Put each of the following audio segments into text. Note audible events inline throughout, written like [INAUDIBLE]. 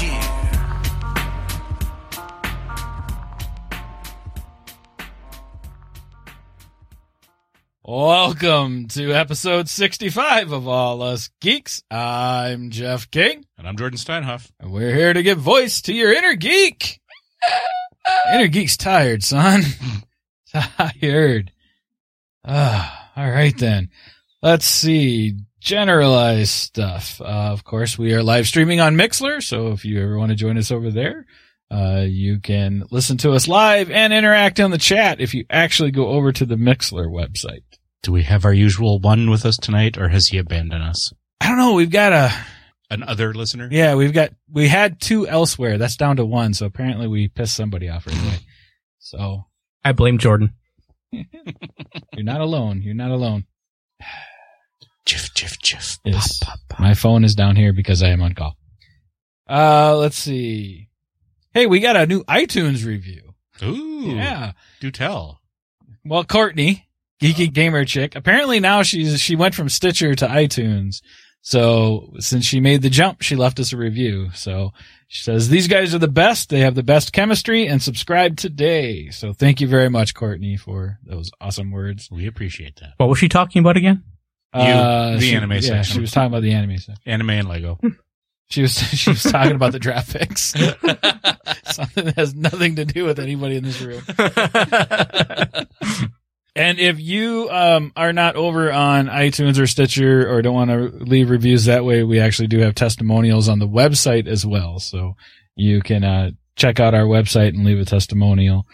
yeah. Welcome to episode 65 of All Us Geeks. I'm Jeff King, And I'm Jordan Steinhoff. and we're here to give voice to your inner geek. inner geek's tired, son. [LAUGHS] tired. Ah, all right then. Let's see. Generalized stuff. Uh, of course, we are live streaming on Mixer, so if you ever want to join us over there, uh, you can listen to us live and interact on the chat if you actually go over to the Mixer website. Do we have our usual one with us tonight, or has he abandoned us? I don't know. We've got a An other listener? yeah. We've got we had two elsewhere. That's down to one. So apparently we pissed somebody off right away. So I blame Jordan. [LAUGHS] you're not alone. You're not alone. Jiff, jiff, jiff. Yes. Pop, pop, pop. My phone is down here because I am on call. Uh, let's see. Hey, we got a new iTunes review. Ooh. Yeah. Do tell. Well, Courtney, geeky gamer chick, apparently now she's she went from Stitcher to iTunes. So since she made the jump, she left us a review. So she says these guys are the best. They have the best chemistry and subscribe today. So thank you very much, Courtney, for those awesome words. We appreciate that. What was she talking about again? You, uh, the she- anime yeah, section. She was talking about the anime section. Anime and Lego. Hmm. She was [LAUGHS] she was talking about the draft picks. [LAUGHS] [LAUGHS] Something that has nothing to do with anybody in this room. And if you um, are not over on iTunes or Stitcher or don't want to leave reviews that way, we actually do have testimonials on the website as well. So you can uh, check out our website and leave a testimonial.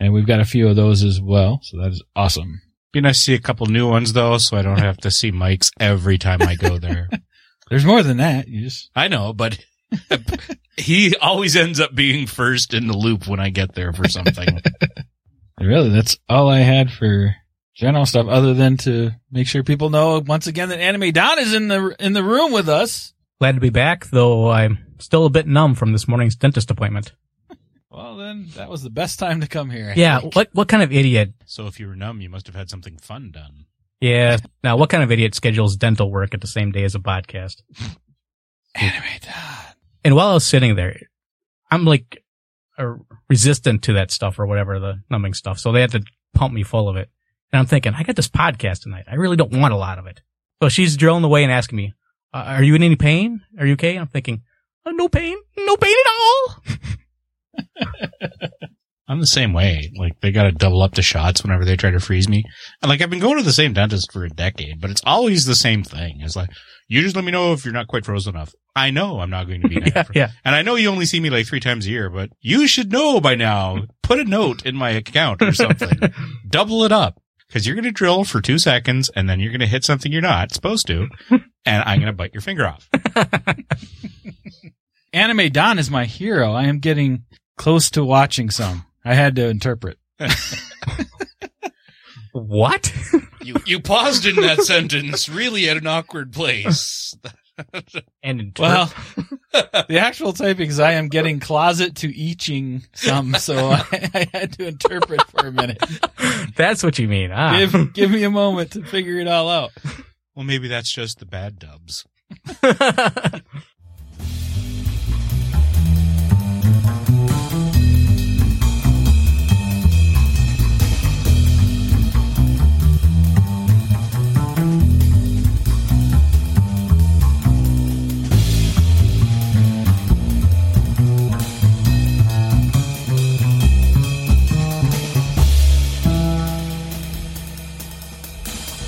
And we've got a few of those as well. So that is awesome. Be nice to see a couple new ones though, so I don't have to see Mike's every time I go there. [LAUGHS] There's more than that. You just I know, but [LAUGHS] he always ends up being first in the loop when I get there for something. [LAUGHS] really that's all I had for general stuff, other than to make sure people know once again that Anime Don is in the in the room with us. Glad to be back, though I'm still a bit numb from this morning's dentist appointment. Well, then that was the best time to come here. I Yeah, think. what what kind of idiot? so if you were numb, you must have had something fun done. Yeah, now what kind of idiot schedules dental work at the same day as a podcast? [LAUGHS] Anime Don. And while I was sitting there, I'm like resistant to that stuff or whatever the numbing stuff, so they had to pump me full of it. And I'm thinking, I got this podcast tonight. I really don't want a lot of it. So she's drilling away and asking me, uh, "Are you in any pain? Are you okay?" I'm thinking, uh, "No pain, no pain at all." [LAUGHS] I'm the same way. Like they got to double up the shots whenever they try to freeze me. And like I've been going to the same dentist for a decade, but it's always the same thing. It's like you just let me know if you're not quite frozen enough. I know I'm not going to be. [LAUGHS] yeah, yeah. And I know you only see me like three times a year, but you should know by now. Put a note in my account or something. [LAUGHS] Double it up. Cause you're going to drill for two seconds and then you're going to hit something you're not supposed to. [LAUGHS] And I'm going to bite your finger off. Anime Don is my hero. I am getting close to watching some. I had to interpret. What? You, you paused in that sentence really at an awkward place. and in Well, [LAUGHS] the actual typing is I am getting closet to eaching some, so [LAUGHS] I, I had to interpret for a minute. that's what you mean. Ah. Give, give me a moment to figure it all out. Well, maybe that's just the bad dubs. [LAUGHS]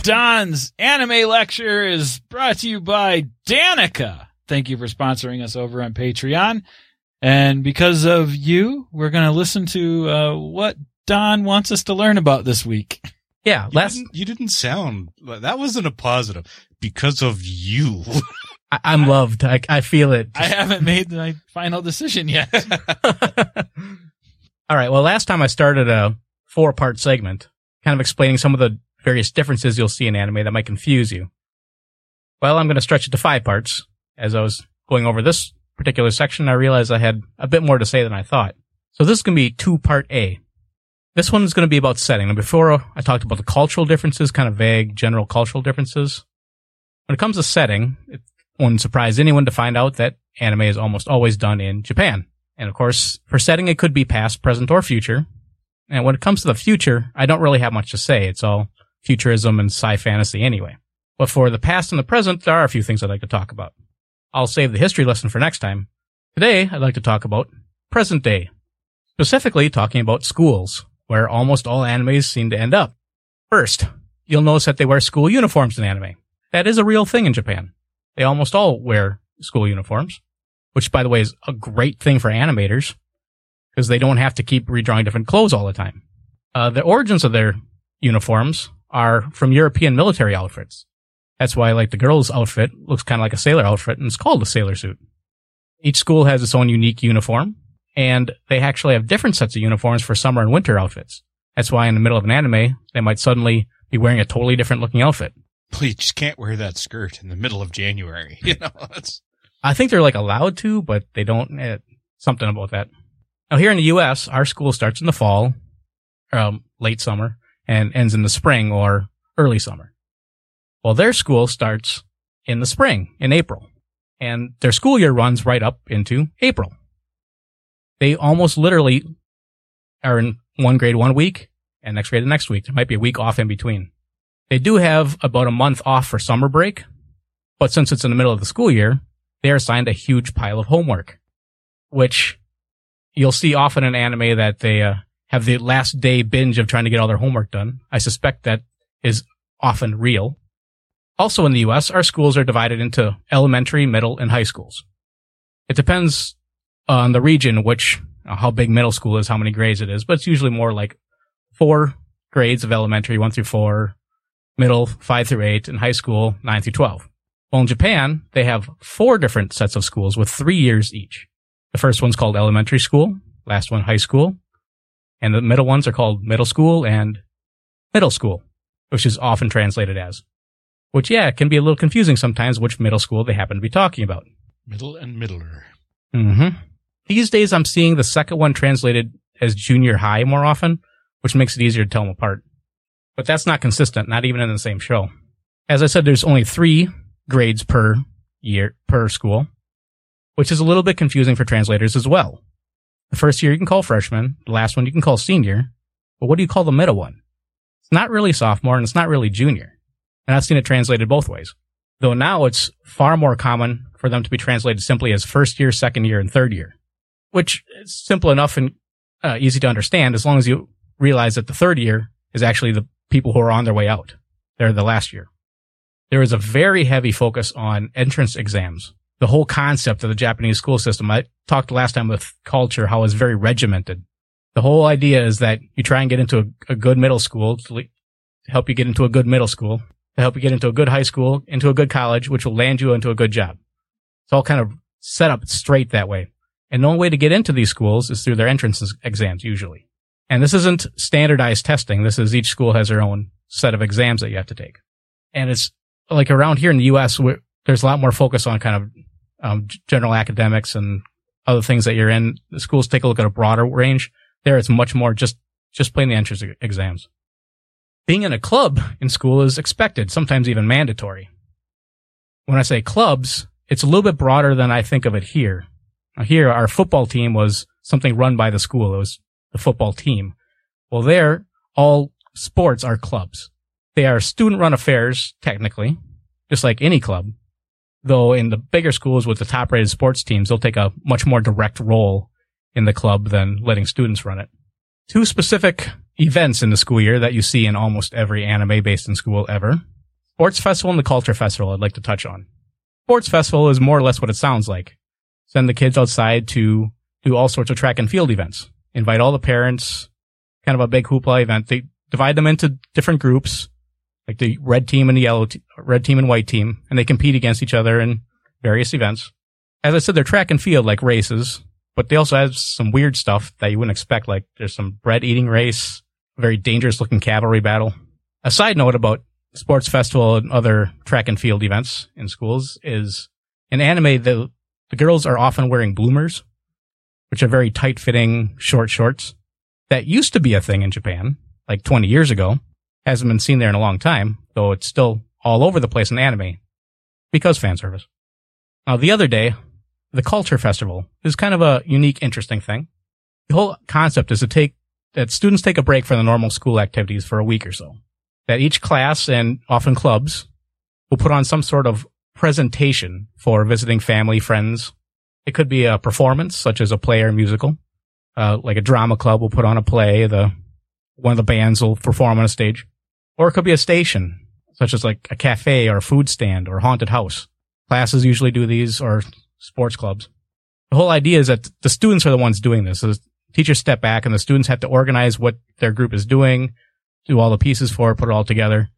Don's anime lecture is brought to you by Danica. Thank you for sponsoring us over on Patreon. And because of you, we're going to listen to uh, what Don wants us to learn about this week. [LAUGHS] Yeah, You last didn't, you didn't sound that wasn't a positive because of you. [LAUGHS] I, I'm loved. I, I feel it. I haven't made my final decision yet. [LAUGHS] [LAUGHS] All right. Well, last time I started a four part segment, kind of explaining some of the various differences you'll see in anime that might confuse you. Well, I'm going to stretch it to five parts. As I was going over this particular section, I realized I had a bit more to say than I thought. So this is going to be two part A. This one is going to be about setting. And before I talked about the cultural differences, kind of vague general cultural differences. When it comes to setting, it wouldn't surprise anyone to find out that anime is almost always done in Japan. And of course, for setting, it could be past, present, or future. And when it comes to the future, I don't really have much to say. It's all futurism and sci fantasy anyway. But for the past and the present, there are a few things I'd like to talk about. I'll save the history lesson for next time. Today, I'd like to talk about present day. Specifically, talking about schools, where almost all animes seem to end up. First, you'll notice that they wear school uniforms in anime. That is a real thing in Japan. They almost all wear school uniforms, which by the way is a great thing for animators because they don't have to keep redrawing different clothes all the time. Uh, the origins of their uniforms are from European military outfits. That's why, like, the girl's outfit looks kind of like a sailor outfit and it's called a sailor suit. Each school has its own unique uniform and they actually have different sets of uniforms for summer and winter outfits. That's why in the middle of an anime, they might suddenly be wearing a totally different looking outfit. Please just can't wear that skirt in the middle of January. [LAUGHS] You know, it's I think they're like allowed to, but they don't. Eh, something about that. Now here in the U.S., our school starts in the fall, um, late summer, and ends in the spring or early summer. Well, their school starts in the spring, in April, and their school year runs right up into April. They almost literally are in one grade one week and next grade the next week. There might be a week off in between. They do have about a month off for summer break, but since it's in the middle of the school year, they are assigned a huge pile of homework, which you'll see often in anime that they uh, have the last day binge of trying to get all their homework done. I suspect that is often real. Also in the US, our schools are divided into elementary, middle, and high schools. It depends on the region, which, uh, how big middle school is, how many grades it is, but it's usually more like four grades of elementary, one through four, middle, five through eight, and high school, nine through 12. Well, in Japan, they have four different sets of schools with three years each. The first one's called elementary school, last one high school, and the middle ones are called middle school and middle school, which is often translated as. Which, yeah, can be a little confusing sometimes which middle school they happen to be talking about. middle and middler. Mm-hmm. These days, I'm seeing the second one translated as junior high more often, which makes it easier to tell them apart. But that's not consistent, not even in the same show. As I said, there's only three grades per year, per school, which is a little bit confusing for translators as well. The first year you can call freshman, the last one you can call senior, but what do you call the middle one? It's not really sophomore and it's not really junior. And I've seen it translated both ways. Though now it's far more common for them to be translated simply as first year, second year, and third year, which is simple enough and uh, easy to understand as long as you realize that the third year is actually the people who are on their way out. They're the last year. There is a very heavy focus on entrance exams. The whole concept of the Japanese school system, I talked last time with culture, how it's very regimented. The whole idea is that you try and get into a, a good middle school to, le- to help you get into a good middle school, to help you get into a good high school, into a good college, which will land you into a good job. It's all kind of set up straight that way. And the only way to get into these schools is through their entrance exams usually. And this isn't standardized testing. This is each school has their own set of exams that you have to take. And it's like around here in the U.S., there's a lot more focus on kind of um, general academics and other things that you're in. The schools take a look at a broader range. There, it's much more just just plain the entrance exams. Being in a club in school is expected, sometimes even mandatory. When I say clubs, it's a little bit broader than I think of it here. Now here, our football team was something run by the school. It was the football team. Well, there, all sports are clubs. They are student run affairs, technically, just like any club. Though in the bigger schools with the top rated sports teams, they'll take a much more direct role in the club than letting students run it. Two specific events in the school year that you see in almost every anime based in school ever Sports Festival and the Culture Festival I'd like to touch on. Sports Festival is more or less what it sounds like. Send the kids outside to do all sorts of track and field events. Invite all the parents, kind of a big hoopla event. They divide them into different groups, like the red team and the yellow, te- red team and white team, and they compete against each other in various events. As I said, they're track and field like races, but they also have some weird stuff that you wouldn't expect. Like there's some bread eating race, a very dangerous looking cavalry battle. A side note about sports festival and other track and field events in schools is in anime, the, the girls are often wearing bloomers, which are very tight fitting short shorts. That used to be a thing in Japan, like 20 years ago. Hasn't been seen there in a long time, though it's still all over the place in anime because fan service. Now, the other day, the Culture Festival is kind of a unique, interesting thing. The whole concept is to take that students take a break from the normal school activities for a week or so. That each class and often clubs will put on some sort of presentation for visiting family, friends. It could be a performance, such as a play or musical. Uh, like a drama club will put on a play. The one of the bands will perform on a stage, or it could be a station, such as like a cafe or a food stand or a haunted house. Classes usually do these, or sports clubs. The whole idea is that the students are the ones doing this. So the teachers step back and the students have to organize what their group is doing, do all the pieces for it, put it all together,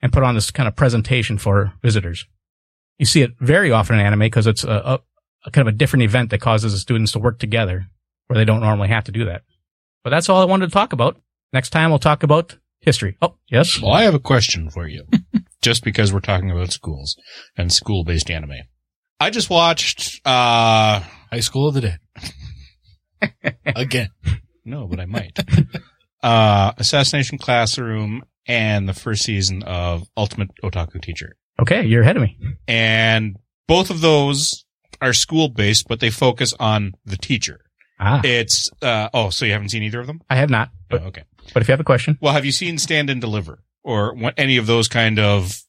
and put on this kind of presentation for visitors. You see it very often in anime because it's a, a, a kind of a different event that causes the students to work together where they don't normally have to do that. But that's all I wanted to talk about. Next time we'll talk about history. Oh, yes. Well, I have a question for you. [LAUGHS] just because we're talking about schools and school based anime. I just watched, uh, High School of the Dead. [LAUGHS] Again. no, but I might. [LAUGHS] uh, Assassination Classroom and the first season of Ultimate Otaku Teacher. Okay, you're ahead of me. And both of those are school based, but they focus on the teacher. Ah, It's, uh, oh, so you haven't seen either of them? I have not. But, oh, okay. but if you have a question, Well, have you seen Stand and Deliver or what, any of those kind of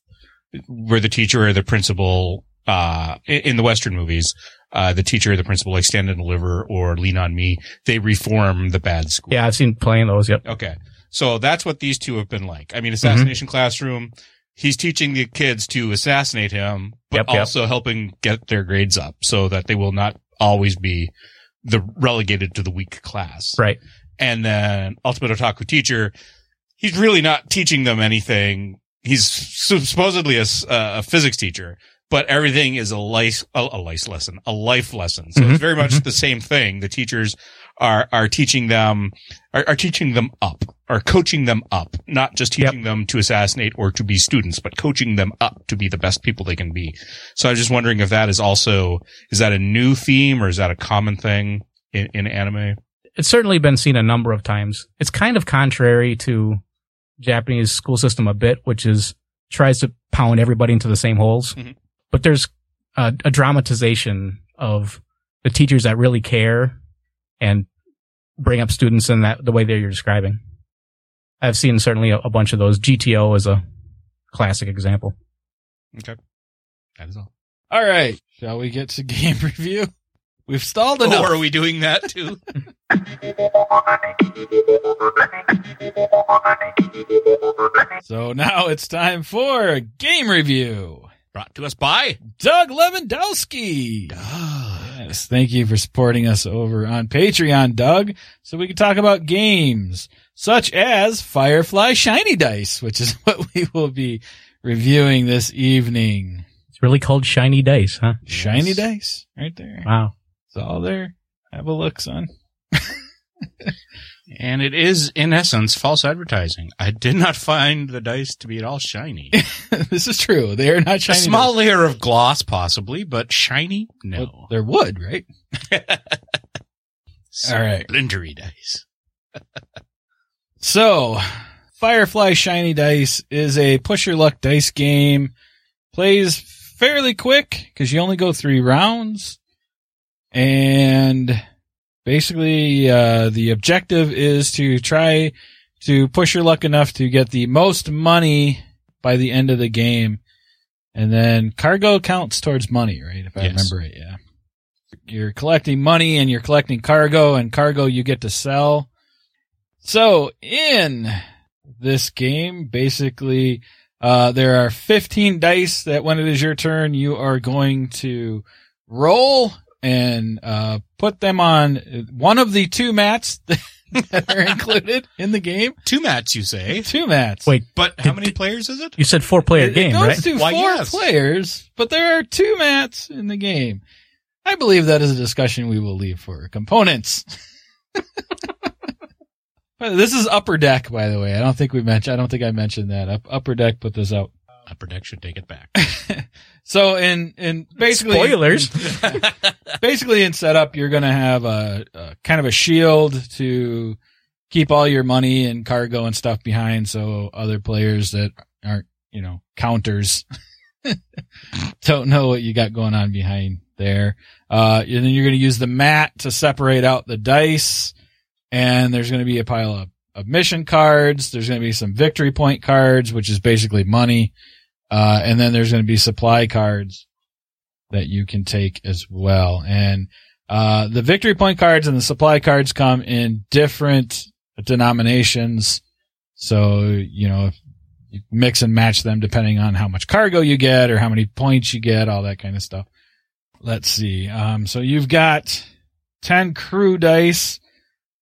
where the teacher or the principal, uh, in, in the Western movies, uh, the teacher or the principal, like Stand and Deliver or Lean on Me, they reform the bad school. yeah, I've seen playing those. Yep. Okay. So that's what these two have been like. I mean, Assassination Classroom, he's teaching the kids to assassinate him, but Yep, yep. also helping get their grades up so that they will not always be the relegated to the weak class. Right. And then Ultimate Otaku Teacher, he's really not teaching them anything. He's su- supposedly a physics teacher, but everything is a life, a, a life lesson, a life lesson. So Mhm, it's very much the same thing. The teachers are, are teaching them, are, are teaching them up, are coaching them up, not just Yep. teaching them to assassinate or to be students, but coaching them up to be the best people they can be. So I was just wondering if that is also, is that a new theme or is that a common thing in, in anime? It's certainly been seen a number of times. It's kind of contrary to Japanese school system a bit, which is tries to pound everybody into the same holes. Mhm. But there's a, a dramatization of the teachers that really care and bring up students in that the way that you're describing. I've seen certainly a, a bunch of those. GTO is a classic example. Okay. That is all. All right. Shall we get to [LAUGHS] game review? We've stalled oh, enough. Or are we doing that too? [LAUGHS] So now it's time for game review. Brought to us by. Doug Lewandowski. Yes, thank you for supporting us over on Patreon, Doug, so we can talk about games such as Firefly Shiny Dice, which is [LAUGHS] what we will be reviewing this evening. It's really called Shiny Dice, huh? Shiny Yes. Dice, right there. Wow. It's all there. Have a look, son. [LAUGHS] And it is, in essence, false advertising. I did not find the dice to be at all shiny. [LAUGHS] this is true. They are not shiny. A small layer of gloss, possibly, but shiny? No. Well, they're wood, right? [LAUGHS] All right. Splintery dice. [LAUGHS] So, Firefly Shiny Dice is a push your luck dice game. Plays fairly quick because you only go three rounds. And basically, uh, the objective is to try to push your luck enough to get the most money by the end of the game. And then cargo counts towards money, right? If I Yes. remember it, yeah. You're collecting money and you're collecting cargo and cargo you get to sell. So in this game, basically, Uh, there are 15 dice that when it is your turn, you are going to roll and, uh, put them on one of the two mats [LAUGHS] that are included in the game. Two mats, you say? Two mats. Wait, But how Did- many players is it? you said four player It- game, it goes right? to Why, four yes. players, but there are two mats in the game. I believe that is a discussion we will leave for components. [LAUGHS] This is Upper Deck, by the way. I don't think we mentioned. I don't think I mentioned that. Upper Deck put this out. Upper Deck should take it back. [LAUGHS] so in in basically Spoilers. [LAUGHS] basically in setup, you're going to have a, a kind of a shield to keep all your money and cargo and stuff behind, so other players that aren't you know counters [LAUGHS] don't know what you got going on behind there. Uh, and then you're going to use the mat to separate out the dice, and there's going to be a pile of, of mission cards. There's going to be some victory point cards, which is basically money. Uh, and then there's going to be supply cards that you can take as well. And, uh, the victory point cards and the supply cards come in different denominations. So, you know, you mix and match them depending on how much cargo you get or how many points you get, all that kind of stuff. Let's see. Um, so you've got 10 crew dice,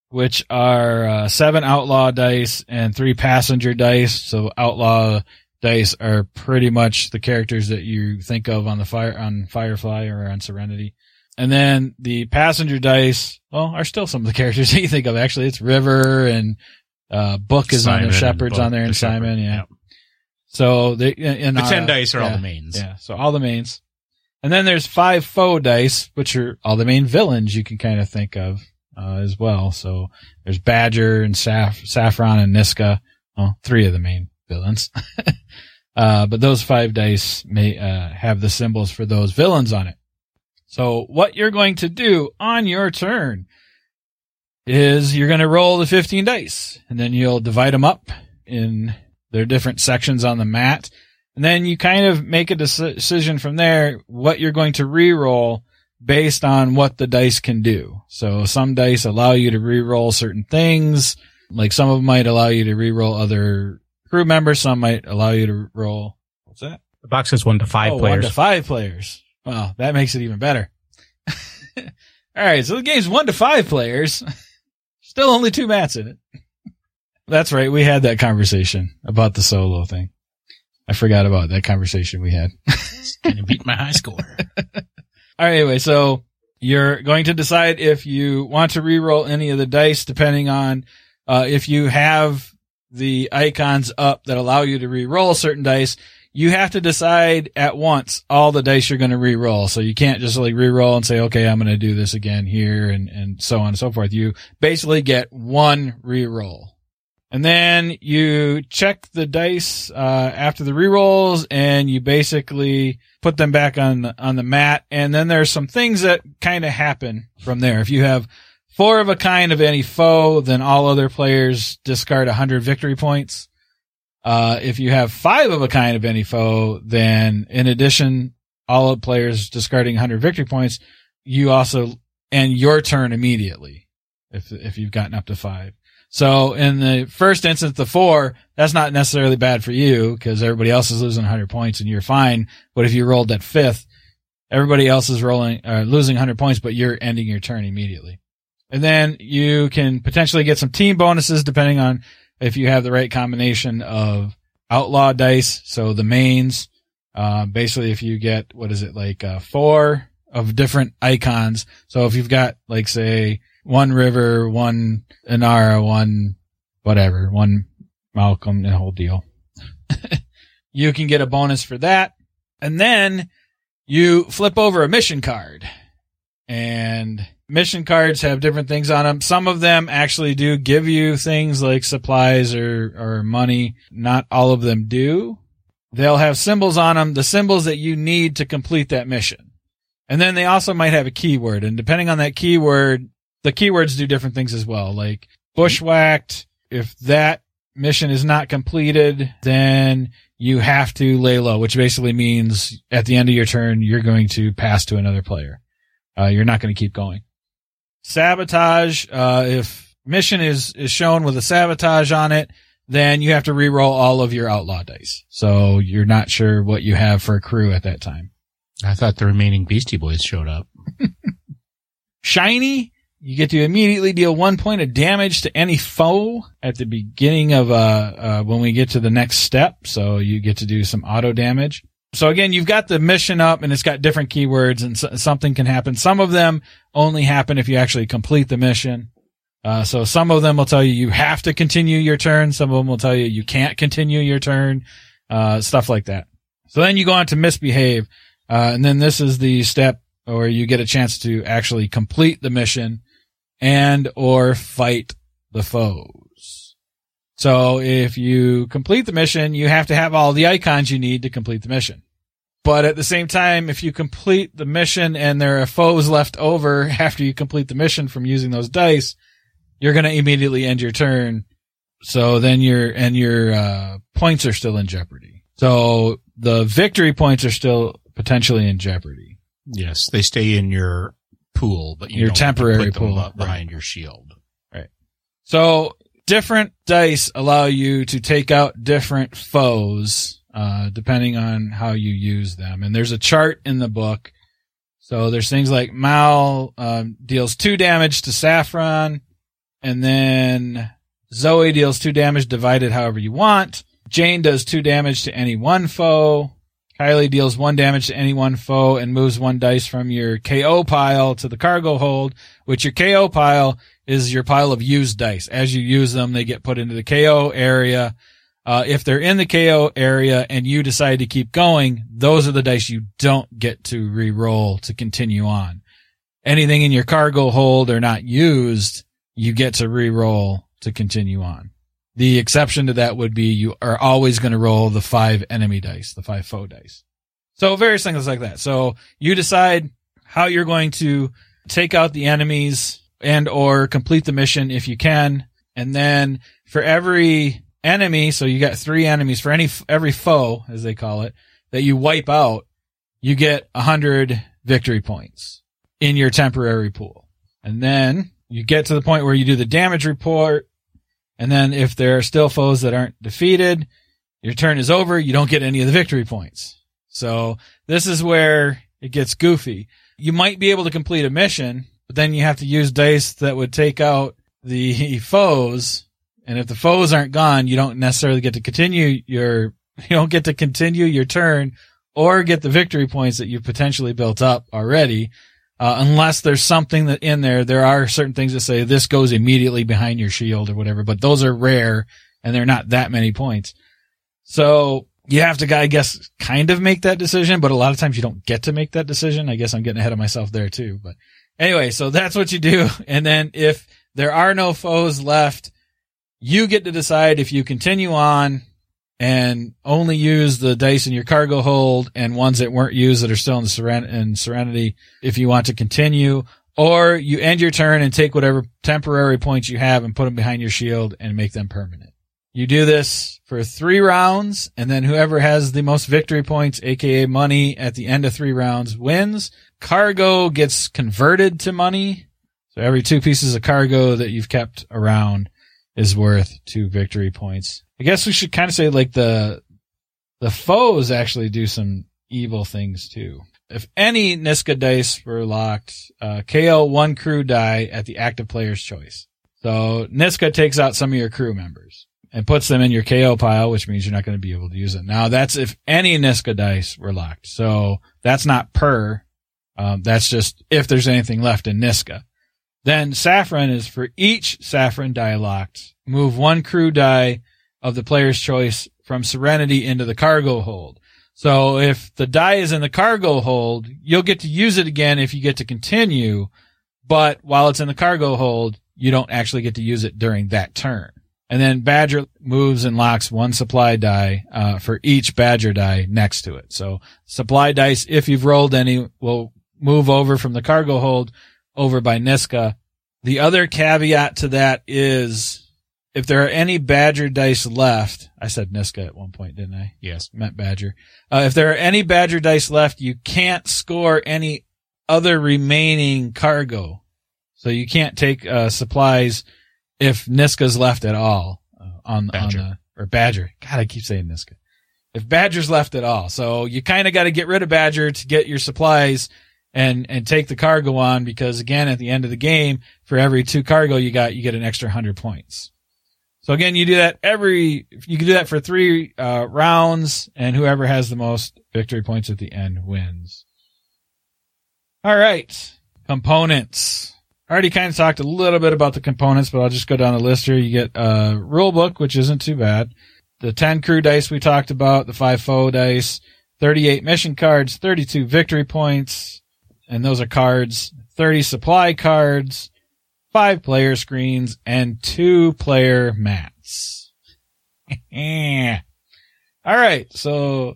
which are, uh, seven outlaw dice and three passenger dice. So outlaw dice are pretty much the characters that you think of on the fire on Firefly or on Serenity. And then the passenger dice, well, are still some of the [LAUGHS] characters that you think of. Actually, it's River and uh Book is on Simon there, and Shepherd's Book, on there, the and Shepherd, Simon, yeah. yeah. So they and The uh, 10 dice are all the mains. Yeah, so all the mains. And then there's five foe dice, which are all the main villains you can kind of think of uh, as well. So there's Badger and Saf- Saffron and Niska. Well, three of the main villains. [LAUGHS] uh, but those five dice may uh, have the symbols for those villains on it. So what you're going to do on your turn is you're going to roll the 15 dice and then you'll divide them up in their different sections on the mat. And then you kind of make a decision from there what you're going to re-roll based on what the dice can do. So some dice allow you to re-roll certain things. Like some of them might allow you to re-roll other crew members. Some might allow you to roll. What's that? The box says one to five oh, players. One to five players. Well, that makes it even better. [LAUGHS] All right. So the game's one to five players. [LAUGHS] Still only two mats in it. [LAUGHS] That's right. We had that conversation about the solo thing. I forgot about that conversation we had. Gonna beat my high score. All right, anyway, so you're going to decide if you want to re-roll any of the dice depending on uh, if you have the icons up that allow you to re-roll certain dice. You have to decide at once all the dice you're going to re-roll. So you can't just like re-roll and say, okay, I'm going to do this again here and, and so on and so forth. You basically get one re-roll. And then you check the dice uh, after the re-rolls and you basically put them back on the, on the mat. And then there's some things that kind of happen from there. If you have four of a kind of any foe, then all other players discard 100 victory points. Uh, if you have five of a kind of any foe, then in addition, all players discarding 100 victory points, you also end your turn immediately if if you've gotten up to five. So in the first instance, the four, that's not necessarily bad for you because everybody else is losing 100 points and you're fine. But if you rolled that fifth, everybody else is rolling, uh, losing 100 points, but you're ending your turn immediately. And then you can potentially get some team bonuses depending on if you have the right combination of outlaw dice. So the mains, uh, basically if you get, what is it, like, uh, four of different icons. So if you've got, like, say, one river, one Inara, one whatever, one Malcolm, the whole deal. [LAUGHS] you can get a bonus for that. And then you flip over a mission card and mission cards have different things on them. Some of them actually do give you things like supplies or, or money. Not all of them do. They'll have symbols on them, the symbols that you need to complete that mission. And then they also might have a keyword and depending on that keyword, the keywords do different things as well. Like bushwhacked, if that mission is not completed, then you have to lay low, which basically means at the end of your turn, you're going to pass to another player. Uh, you're not going to keep going. Sabotage, uh, if mission is, is shown with a sabotage on it, then you have to re-roll all of your outlaw dice. So you're not sure what you have for a crew at that time. I thought the remaining Beastie Boys showed up. [LAUGHS] Shiny, you get to immediately deal one point of damage to any foe at the beginning of uh, uh when we get to the next step. So you get to do some auto damage. So again, you've got the mission up and it's got different keywords and so, something can happen. Some of them only happen if you actually complete the mission. Uh, so some of them will tell you you have to continue your turn. Some of them will tell you you can't continue your turn. Uh, stuff like that. So then you go on to misbehave. Uh, and then this is the step where you get a chance to actually complete the mission and or fight the foes. So if you complete the mission, you have to have all the icons you need to complete the mission. But at the same time, if you complete the mission and there are foes left over [LAUGHS] after you complete the mission from using those dice, you're going to immediately end your turn. So then your, and your, uh, points are still in jeopardy. So the victory points are still potentially in jeopardy. Yes, they stay in your pool, but you Your don't temporary put them pool, up behind your shield. Right. So different dice allow you to take out different foes, uh, depending on how you use them. And there's a chart in the book. So there's things like Mal, um, deals two damage to Saffron and then Zoe deals two damage divided however you want. Jane does two damage to any one foe. Kaylee deals one damage to any one foe and moves one dice from your KO pile to the cargo hold, which your KO pile is your pile of used dice. As you use them, they get put into the KO area. Uh, if they're in the KO area and you decide to keep going, those are the dice you don't get to re-roll to continue on. Anything in your cargo hold or not used, you get to re-roll to continue on. The exception to that would be you are always going to roll the five enemy dice, the five foe dice. So various things like that. So you decide how you're going to take out the enemies and or complete the mission if you can. And then for every enemy, so you got three enemies for any, every foe, as they call it, that you wipe out, you get a hundred victory points in your temporary pool. And then you get to the point where you do the damage report. And then if there are still foes that aren't defeated, your turn is over. You don't get any of the victory points. So this is where it gets goofy. You might be able to complete a mission, but then you have to use dice that would take out the [LAUGHS] foes. And if the foes aren't gone, you don't necessarily get to continue your, [LAUGHS] you don't get to continue your turn or get the victory points that you've potentially built up already. Uh, unless there's something that in there, there are certain things that say this goes immediately behind your shield or whatever, but those are rare and they're not that many points. So you have to, I guess, kind of make that decision, but a lot of times you don't get to make that decision. I guess I'm getting ahead of myself there too, but anyway, so that's what you do. [LAUGHS] And then if there are no foes left, you get to decide if you continue on and only use the dice in your cargo hold and ones that weren't used that are still in seren- in serenity if you want to continue or you end your turn and take whatever temporary points you have and put them behind your shield and make them permanent. You do this for three rounds and then whoever has the most victory points, aka money at the end of three rounds wins. Cargo gets converted to money. So every two pieces of cargo that you've kept around is worth two victory points. I guess we should kind of say like the, the foes actually do some evil things too. If any Niska dice were locked, uh, KO one crew die at the active player's choice. So Niska takes out some of your crew members and puts them in your KO pile, which means you're not going to be able to use it. Now that's if any Niska dice were locked. So that's not per. Um, that's just if there's anything left in Niska. Then Saffron is for each Saffron die locked. Move one crew die of the player's choice from Serenity into the cargo hold. So if the die is in the cargo hold, you'll get to use it again if you get to continue. But while it's in the cargo hold, you don't actually get to use it during that turn. And then Badger moves and locks one supply die uh, for each Badger die next to it. So supply dice, if you've rolled any, will move over from the cargo hold over by Niska. The other caveat to that is if there are any Badger dice left, I said Niska at one point, didn't I? Yes. Meant Badger. Uh, if there are any Badger dice left, you can't score any other remaining cargo. So you can't take uh, supplies if Niska's left at all. Uh, on, Badger. on the, or Badger. God, I keep saying this. If Badger's left at all. So you kind of got to get rid of Badger to get your supplies and, and take the cargo on because again, at the end of the game, for every two cargo you got, you get an extra hundred points. So again, you do that every, you can do that for three, uh, rounds and whoever has the most victory points at the end wins. All right. Components. I already kind of talked a little bit about the components, but I'll just go down the list here. You get a rule book, which isn't too bad. The 10 crew dice we talked about, the 5 foe dice, 38 mission cards, 32 victory points, and those are cards, 30 supply cards, 5 player screens, and 2 player mats. [LAUGHS] All right, so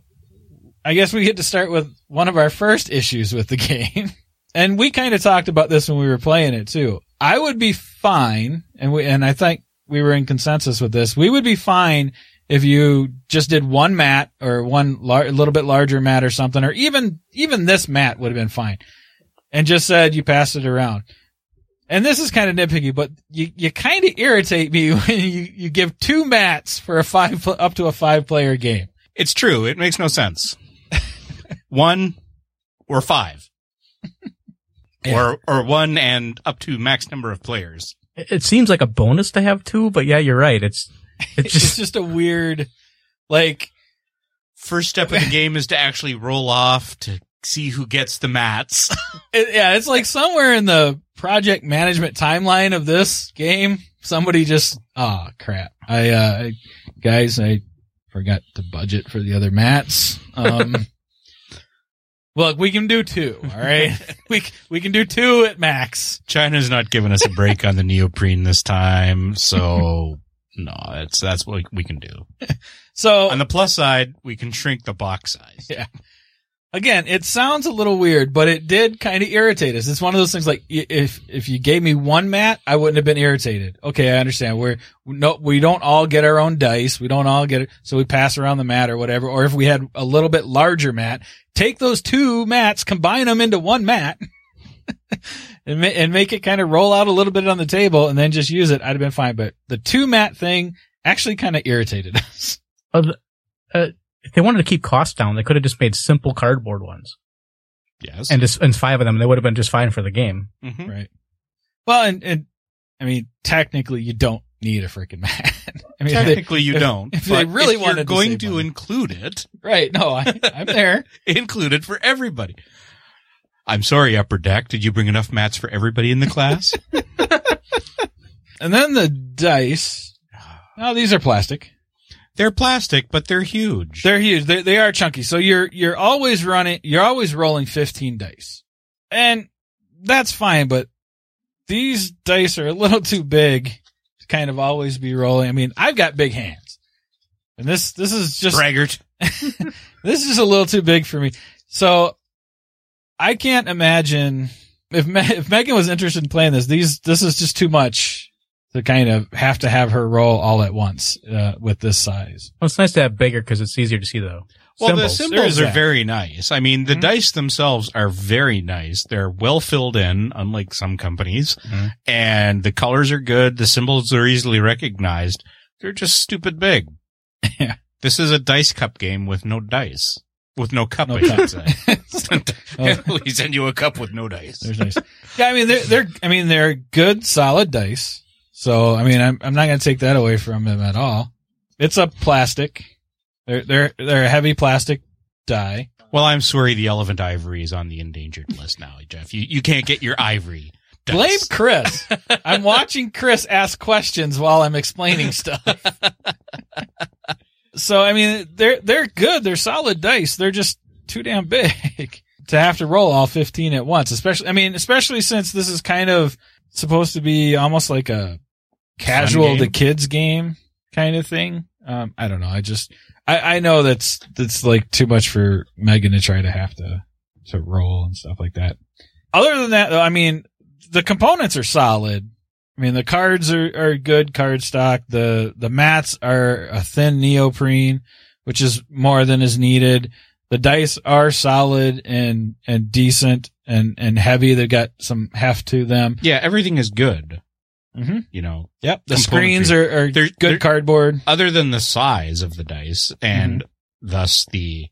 I guess we get to start with one of our first issues with the [LAUGHS] game. And we kind of talked about this when we were playing it too. I would be fine, and we, and I think we were in consensus with this. We would be fine if you just did one mat or one lar- little bit larger mat or something, or even, even this mat would have been fine. And just said you passed it around. And this is kind of nitpicky, but you, you kind of irritate me [LAUGHS] when you, you give two mats for a five, up to a five player game. It's true. It makes no sense. [LAUGHS] one or five. [LAUGHS] Yeah. Or, or one and up to max number of players. It it seems like a bonus to have two, but yeah, you're right. It's it's It's just [LAUGHS] just a weird, like, First step of the [LAUGHS] game is to actually roll off to see who gets the mats. [LAUGHS] It, yeah, it's like somewhere in the project management timeline of this game, somebody just, oh crap. I, uh, guys, I forgot to budget for the other mats. Um, look, we can do two, all right? we, we can do two at max. China's not giving us a break on the neoprene this time, so no, that's that's what we can do. [LAUGHS] So On the plus side, we can shrink the box size. [LAUGHS] Yeah. Again, it sounds a little weird, but it did kind of irritate us. It's one of those things like if if you gave me one mat, I wouldn't have been irritated. Okay, I understand. We're no, we don't all get our own dice. We don't all get it, so we pass around the mat or whatever. Or if we had a little bit larger mat, take those two mats, combine them into one mat. [LAUGHS] [LAUGHS] And, ma- and make it kind of roll out a little bit on the table and then just use it. I'd have been fine. But the two mat thing actually kind [LAUGHS] of irritated us. uh, uh, if they wanted to keep costs down, they could have just made simple cardboard ones, Yes. and just and five of them, they would have been just fine for the game. Mhm. Right. Well, and, and I mean, technically you don't need a freaking mat. [LAUGHS] I mean, if they- Technically, you if- don't. if they really if you're wanted to going to money. include it, right. No, I, I'm there. include it for everybody. I'm sorry, Upper Deck. Did you bring enough mats for everybody in the class? [LAUGHS] And then the dice. Now these are plastic. they're plastic, but they're huge. They're huge. They, they are chunky. So you're, you're always running, you're always rolling 15 dice. And that's fine, but these dice are a little too big to kind of always be rolling. I mean, I've got big hands. And this, this is just, Braggart. [LAUGHS] this is a little too big for me. So I can't imagine if Me- if Megan was interested in playing this. These this is just too much to kind of have to have her roll all at once uh, with this size. Well, it's nice to have bigger because it's easier to see the Well, the symbols. There symbols are that. very nice. I mean, the Mhm. dice themselves are very nice. They're well filled in, unlike some companies, Mhm. and the colors are good. The symbols are easily recognized. They're just stupid big. [LAUGHS] Yeah. This is a dice cup game with no dice. With no cup, No I should cup. [LAUGHS] [LAUGHS] Oh. we send you a cup with no dice. There's nice. Yeah, I mean they're they're I mean they're good solid dice. So I mean I'm I'm not gonna take that away from them at all. It's a plastic. They're they're they're a heavy plastic die. Well, I'm sorry the elephant ivory is on the endangered list now, Jeff. You, you can't get your ivory. dice. Blame Chris. I'm watching Chris ask questions while I'm explaining stuff. [LAUGHS] so I mean, they're they're good. They're solid dice. They're just too damn big [LAUGHS] to have to roll all 15 at once. Especially, I mean, especially since this is kind of supposed to be almost like a casual to kids game kind of thing. Um, I don't know. I just I I know that's that's like too much for Megan to try to have to to roll and stuff like that. Other than that, though, I mean, the components are solid. I mean, the cards are, are good card stock. The, the mats are a thin neoprene, which is more than is needed. The dice are solid and, and decent and, and heavy. They've got some heft to them. Yeah, everything is good. Mhm. You know, Yep. The screens are, are They're- good they're- cardboard. other than the size of the dice and thus the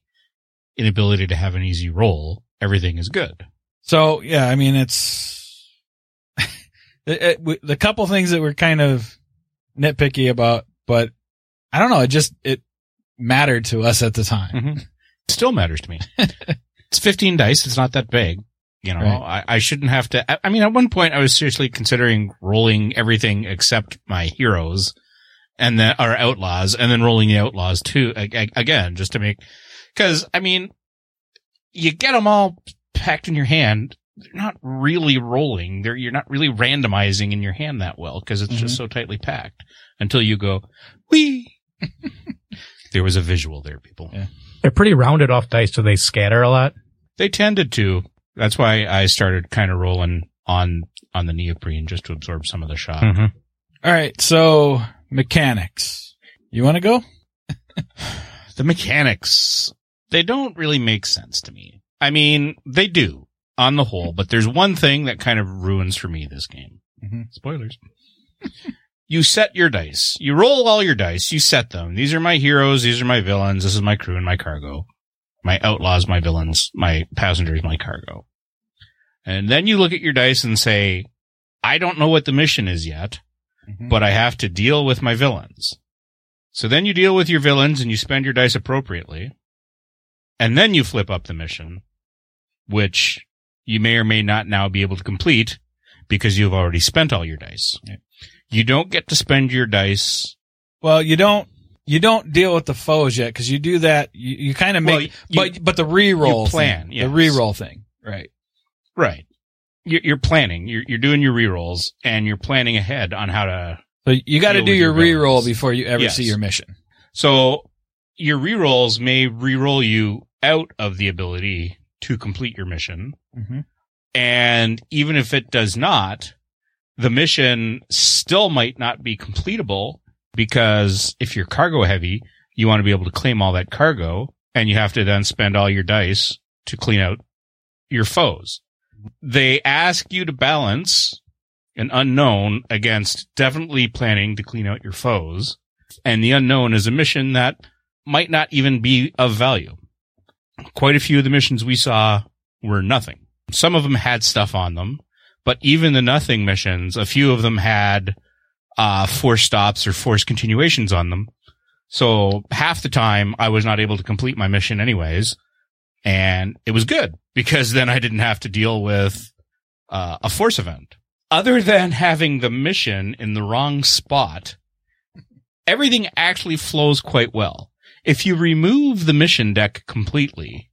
inability to have an easy roll, everything is good. So yeah, I mean it's [LAUGHS] it, it, the couple things that we're kind of nitpicky about, but I don't know. It just it mattered to us at the time. Mm-hmm. Still matters to me. [LAUGHS] it's 15 dice. It's not that big. You know, Right. I, I shouldn't have to. I, I mean, at one point I was seriously considering rolling everything except my heroes and then, our outlaws and then rolling the outlaws too, again, just to make, cause I mean, you get them all packed in your hand. They're not really rolling. They're, you're not really randomizing in your hand that well because it's just mm-hmm. so tightly packed until you go, wee. [LAUGHS] there was a visual there, people. Yeah. They're pretty rounded off dice, so they scatter a lot. They tended to. That's why I started kind of rolling on on the neoprene just to absorb some of the shock. Mm-hmm. All right, so mechanics. You want to go? [SIGHS] The mechanics, they don't really make sense to me. I mean, they do on the whole, but there's one thing that kind of ruins for me this game. Mhm. Spoilers. [LAUGHS] you set your dice. You roll all your dice. You set them. These are my heroes. These are my villains. This is my crew and my cargo. My outlaws, my villains, my passengers, my cargo. And then you look at your dice and say, I don't know what the mission is yet mm-hmm. but I have to deal with my villains. So then you deal with your villains and you spend your dice appropriately. And then you flip up the mission, which you may or may not now be able to complete because you've already spent all your dice. You don't get to spend your dice. Well, you don't you don't deal with the foes yet because you do that. You, you kind of make, Well, you- but but the re-roll plan, thing, yes. the re-roll thing, right? Right. You're, you're planning. You're, you're doing your rerolls and you're planning ahead on how to So you got to do your your re-roll villains. before you ever Yes. see your mission. So your rerolls may reroll you out of the ability to complete your mission. Mm-hmm. And even if it does not, the mission still might not be completable because if you're cargo heavy, you want to be able to claim all that cargo and you have to then spend all your dice to clean out your foes. They ask you to balance an unknown against definitely planning to clean out your foes. And the unknown is a mission that might not even be of value. Quite a few of the missions we saw were nothing. Some of them had stuff on them, but even the nothing missions, a few of them had uh, force stops or force continuations on them. So half the time I was not able to complete my mission anyways. And it was good because then I didn't have to deal with uh, a force event. Other than having the mission in the wrong spot, everything actually flows quite well. If you remove the mission deck completely,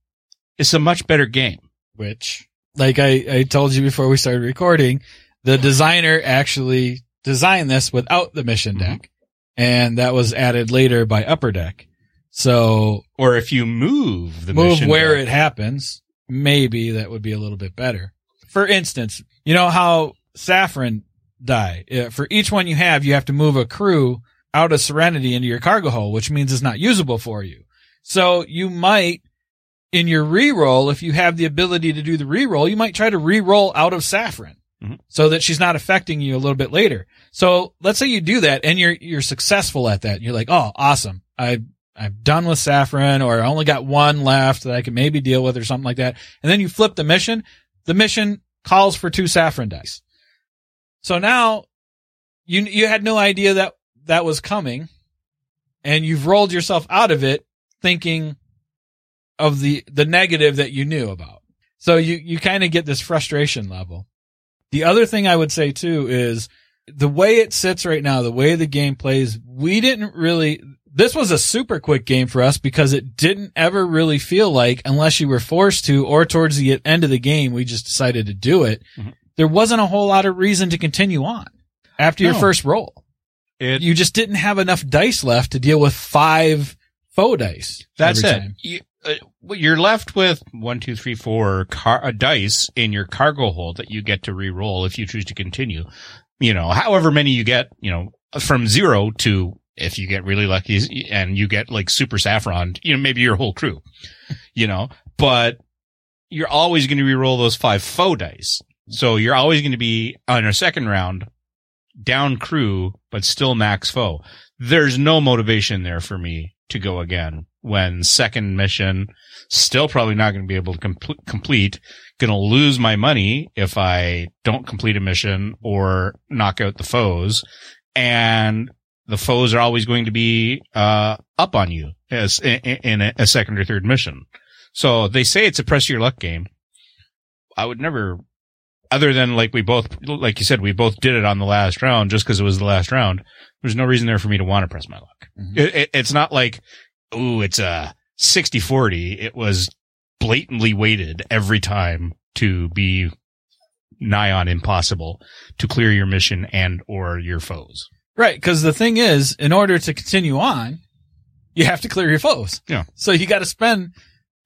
it's a much better game. Which, like I, I told you before we started recording, the designer actually designed this without the mission Mm-hmm. deck, and that was added later by Upper Deck. So Or if you move the move where deck- it happens, maybe that would be a little bit better. For instance, you know how Saffron die? Uh, For each one you have, you have to move a crew out of Serenity into your cargo hold, which means it's not usable for you. So you might, in your reroll, if you have the ability to do the reroll, you might try to reroll out of Saffron. Mhm. So that she's not affecting you a little bit later. So let's say you do that and you're, you're successful at that. You're like, oh, awesome. I, I'm done with Saffron or I only got one left that I can maybe deal with or something like that. And then you flip the mission. The mission calls for two Saffron dice. So now you, you had no idea that that was coming and you've rolled yourself out of it thinking of the, the negative that you knew about. So you, you kind of get this frustration level. The other thing I would say too is the way it sits right now, the way the game plays, we didn't really, this was a super quick game for us because it didn't ever really feel like, unless you were forced to or towards the end of the game, we just decided to do it. Mhm. There wasn't a whole lot of reason to continue on after your first roll. It, You just didn't have enough dice left to deal with five foe dice. that's it. You, uh, you're left with one, two, three, four car- uh, dice in your cargo hold that you get to re-roll if you choose to continue. You know, however many you get, you know, from zero to if you get really lucky and you get like super saffron, you know, maybe your whole crew, [LAUGHS] you know, but you're always going to re-roll those five foe dice. So you're always going to be on a second round down crew, but still max foe. There's no motivation there for me to go again when second mission still probably not going to be able to com- complete. Going to lose my money if I don't complete a mission or knock out the foes. And the foes are always going to be, uh, up on you as in, in a, a second or third mission. So they say it's a press your luck game. I would never, other than like we both, like you said, we both did it on the last round just because it was the last round. There's no reason there for me to want to press my luck. Mhm. It, it, it's not like, ooh, it's a 60 40. It was blatantly weighted every time to be nigh on impossible to clear your mission and or your foes. Right, because the thing is, in order to continue on, you have to clear your foes. Yeah. So you got to spend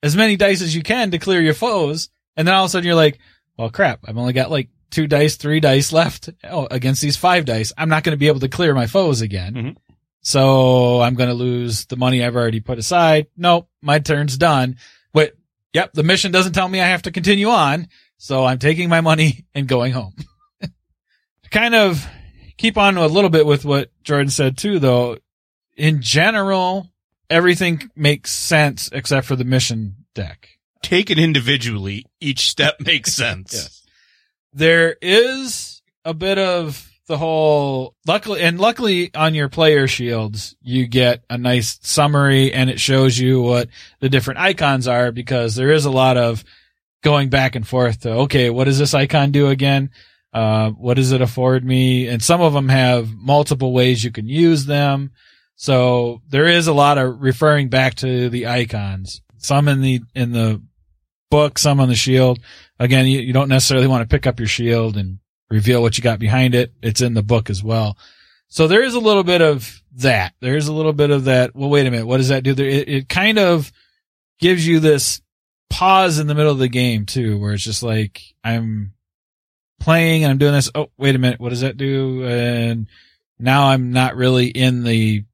as many dice as you can to clear your foes, and then all of a sudden you're like, "Well, crap! I've only got like two dice, three dice left oh, against these five dice. I'm not going to be able to clear my foes again. Mhm. So I'm going to lose the money I've already put aside. Nope, my turn's done. Wait, yep, the mission doesn't tell me I have to continue on, so I'm taking my money [LAUGHS] and going home. [LAUGHS] kind of keep on a little bit with what Jordan said too, though. In general, everything makes sense except for the mission deck. Taken individually, each step [LAUGHS] makes sense. Yes. There is a bit of the whole luckily and luckily on your player shields you get a nice summary and it shows you what the different icons are because there is a lot of going back and forth to okay what does this icon do again uh, what does it afford me and some of them have multiple ways you can use them so there is a lot of referring back to the icons some in the in the book some on the shield again, you, you don't necessarily want to pick up your shield and reveal what you got behind it. It's in the book as well. So there is a little bit of that. There is a little bit of that. Well, wait a minute. What does that do? There, it, it kind of gives you this pause in the middle of the game too, where it's just like, I'm playing and I'm doing this. Oh, wait a minute. What does that do? And now I'm not really in the,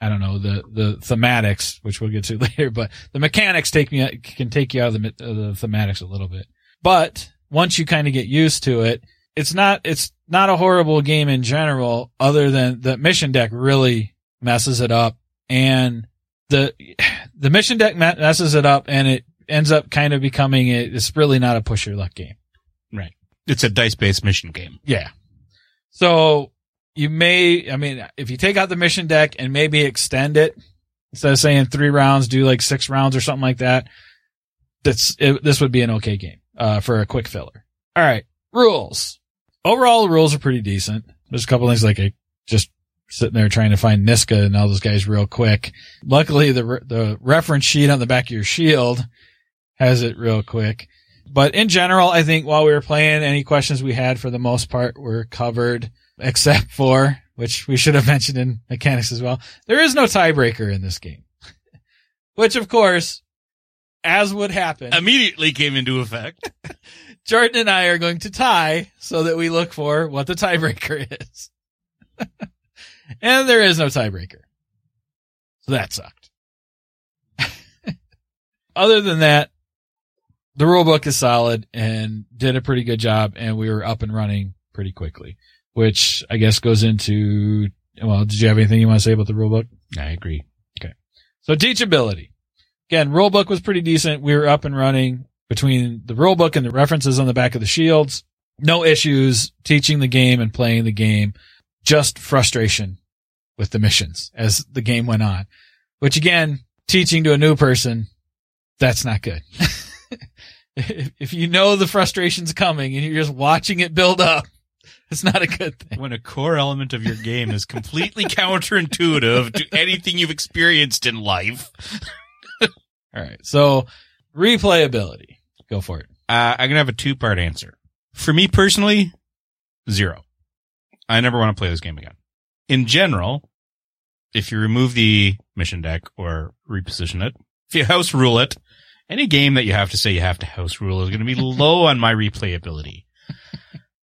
I don't know, the, the thematics, which we'll get to [LAUGHS] later, but the mechanics take me, can take you out of the, the thematics a little bit. But once you kind of get used to it, it's not, it's not a horrible game in general, other than the mission deck really messes it up and the, [SIGHS] the mission deck messes it up and it ends up kind of becoming, a, it's really not a push your luck game. Right. It's a dice based mission game. Yeah. So you may, I mean, if you take out the mission deck and maybe extend it instead of saying three rounds, do like six rounds or something like that. That's, it, this would be an okay game, uh, for a quick filler. All right. Rules. Overall, the rules are pretty decent. There's a couple things like just sitting there trying to find Niska and all those guys real quick. Luckily, the, re- the reference sheet on the back of your shield has it real quick. But in general, I think while we were playing, any questions we had for the most part were covered, except for, which we should have mentioned in mechanics as well. There is no tiebreaker in this game. [LAUGHS] which of course, as would happen, Immediately came into effect. [LAUGHS] Jordan and I are going to tie so that we look for what the tiebreaker [LAUGHS] is. and there is no tiebreaker. So that sucked. Other than that, the rule book is solid and did a pretty good job and we were up and running pretty quickly, which I guess goes into, well, did you have anything you want to say about the rule book? I agree. Okay. So teachability. Again, rule book was pretty decent. We were up and running between the rule book and the references on the back of the shields. No issues teaching the game and playing the game. Just frustration with the missions as the game went on, which again, teaching to a new person, that's not good. [LAUGHS] if you know the frustration's coming and you're just watching it build up, [LAUGHS] it's not a good thing. When a core element of your game is completely [LAUGHS] counterintuitive to anything you've experienced in life. [LAUGHS] All right. So replayability. Go for it. Uh, I'm gonna have a two part answer. For me personally, zero. I never want to play this game again. In general, if you remove the mission deck or reposition it, if you house rule it, any game that you have to say you have to house rule is going to be low on my replayability.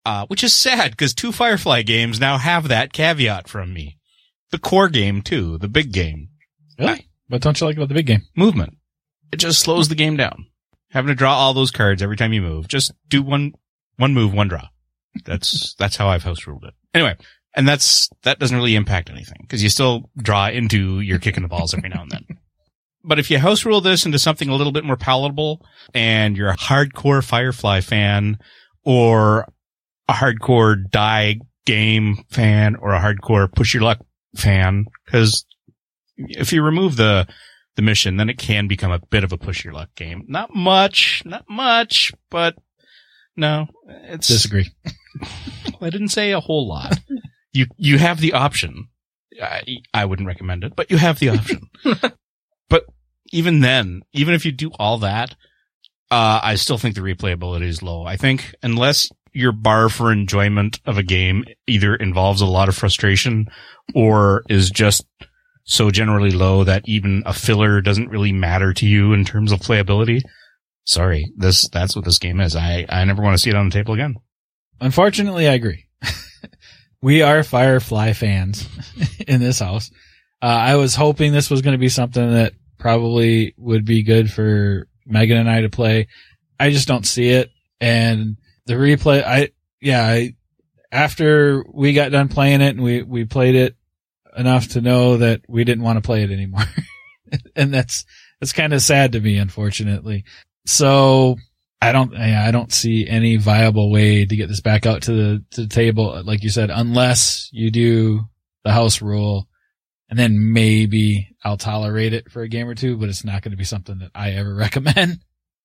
Uh, which is sad because two Firefly games now have that caveat from me. The core game too, the big game, Really? What don't you like about the big game? movement. It just slows the game down. Having to draw all those cards every time you move. Just do one, one move, one draw. That's, [LAUGHS] that's how I've house ruled it. Anyway, And that's, that doesn't really impact anything because you still draw into your kicking the balls every now and then. [LAUGHS] But if you house rule this into something a little bit more palatable and you're a hardcore Firefly fan or a hardcore die game fan or a hardcore push your luck fan, because if you remove the, the mission, then it can become a bit of a push your luck game. Not much, not much, but no, it's, Disagree. [LAUGHS] I didn't say a whole lot. you, you have the option. I, I wouldn't recommend it, but you have the option. [LAUGHS] but even then, even if you do all that, uh, I still think the replayability is low. I think unless your bar for enjoyment of a game either involves a lot of frustration or is just so generally low that even a filler doesn't really matter to you in terms of playability. Sorry, this, that's what this game is. I, I never want to see it on the table again. Unfortunately, I agree. [LAUGHS] we are Firefly fans [LAUGHS] in this house. Uh, I was hoping this was going to be something that probably would be good for Megan and I to play. I just don't see it. And the replay, I, yeah, I, after we got done playing it and we, we played it enough to know that we didn't want to play it anymore. [LAUGHS] and that's, that's kind of sad to me, unfortunately. So I don't, I don't see any viable way to get this back out to the, to the table, like you said, unless you do the house rule and then maybe I'll tolerate it for a game or two, but it's not going to be something that I ever [LAUGHS] recommend.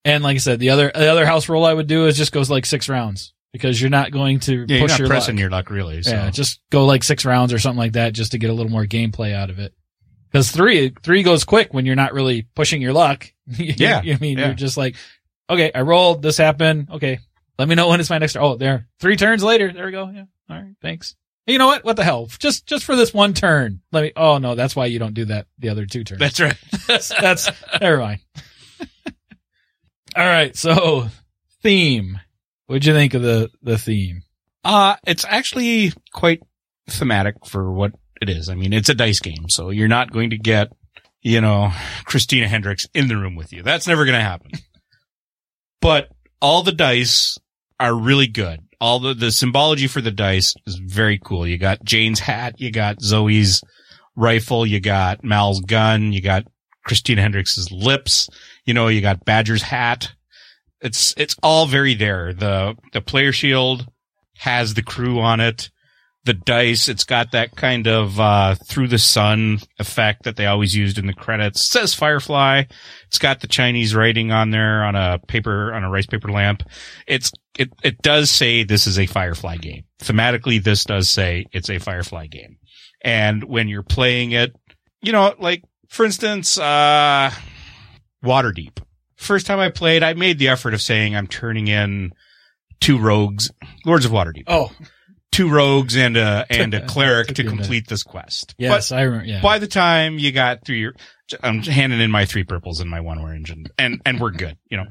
And like I said, the other, the other house rule I would do is just goes like six rounds because you're not going to Yeah, you're push not your pressing luck. your luck really. So. Yeah, just go like six rounds or something like that just to get a little more gameplay out of it. Because three, three goes quick when you're not really pushing your luck. [LAUGHS] You- Yeah, I mean, yeah. you're just like, okay, I rolled, this happened. Okay. Let me know when it's my next, oh, there, three turns later. There we go. Yeah. All right. Thanks. You know what? What the hell? Just, just for this one turn. Let me, oh no, that's why you don't do that the other two turns. That's right. [LAUGHS] that's, that's, never mind. All right. So theme. What'd you think of the, the theme? Uh, it's actually quite thematic for what it is. I mean, it's a dice game, so you're not going to get, you know, Christina Hendricks in the room with you. That's never going to happen. [LAUGHS] but all the dice are really good. All the, the symbology for the dice is very cool. You got Jayne's hat, you got Zoe's rifle, you got Mal's gun, you got Christina Hendricks's lips, you know, you got Badger's hat. It's, it's all very there. The, the player shield has the crew on it. The dice, it's got that kind of uh, through the sun effect that they always used in the credits. It says Firefly. It's got the Chinese writing on there on a paper on a rice paper lamp. It's it it does say this is a Firefly game. Thematically, this does say it's a Firefly game. And when you're playing it, you know, like for instance, uh, Waterdeep. First time I played, I made the effort of saying I'm turning in two rogues, Lords of Waterdeep, Oh, two rogues and a and a [LAUGHS] cleric to you a minute. complete this quest. yes, I remember. Yeah. By the time you got through your, I'm handing in my three purples and my one orange, and and and we're good, you know.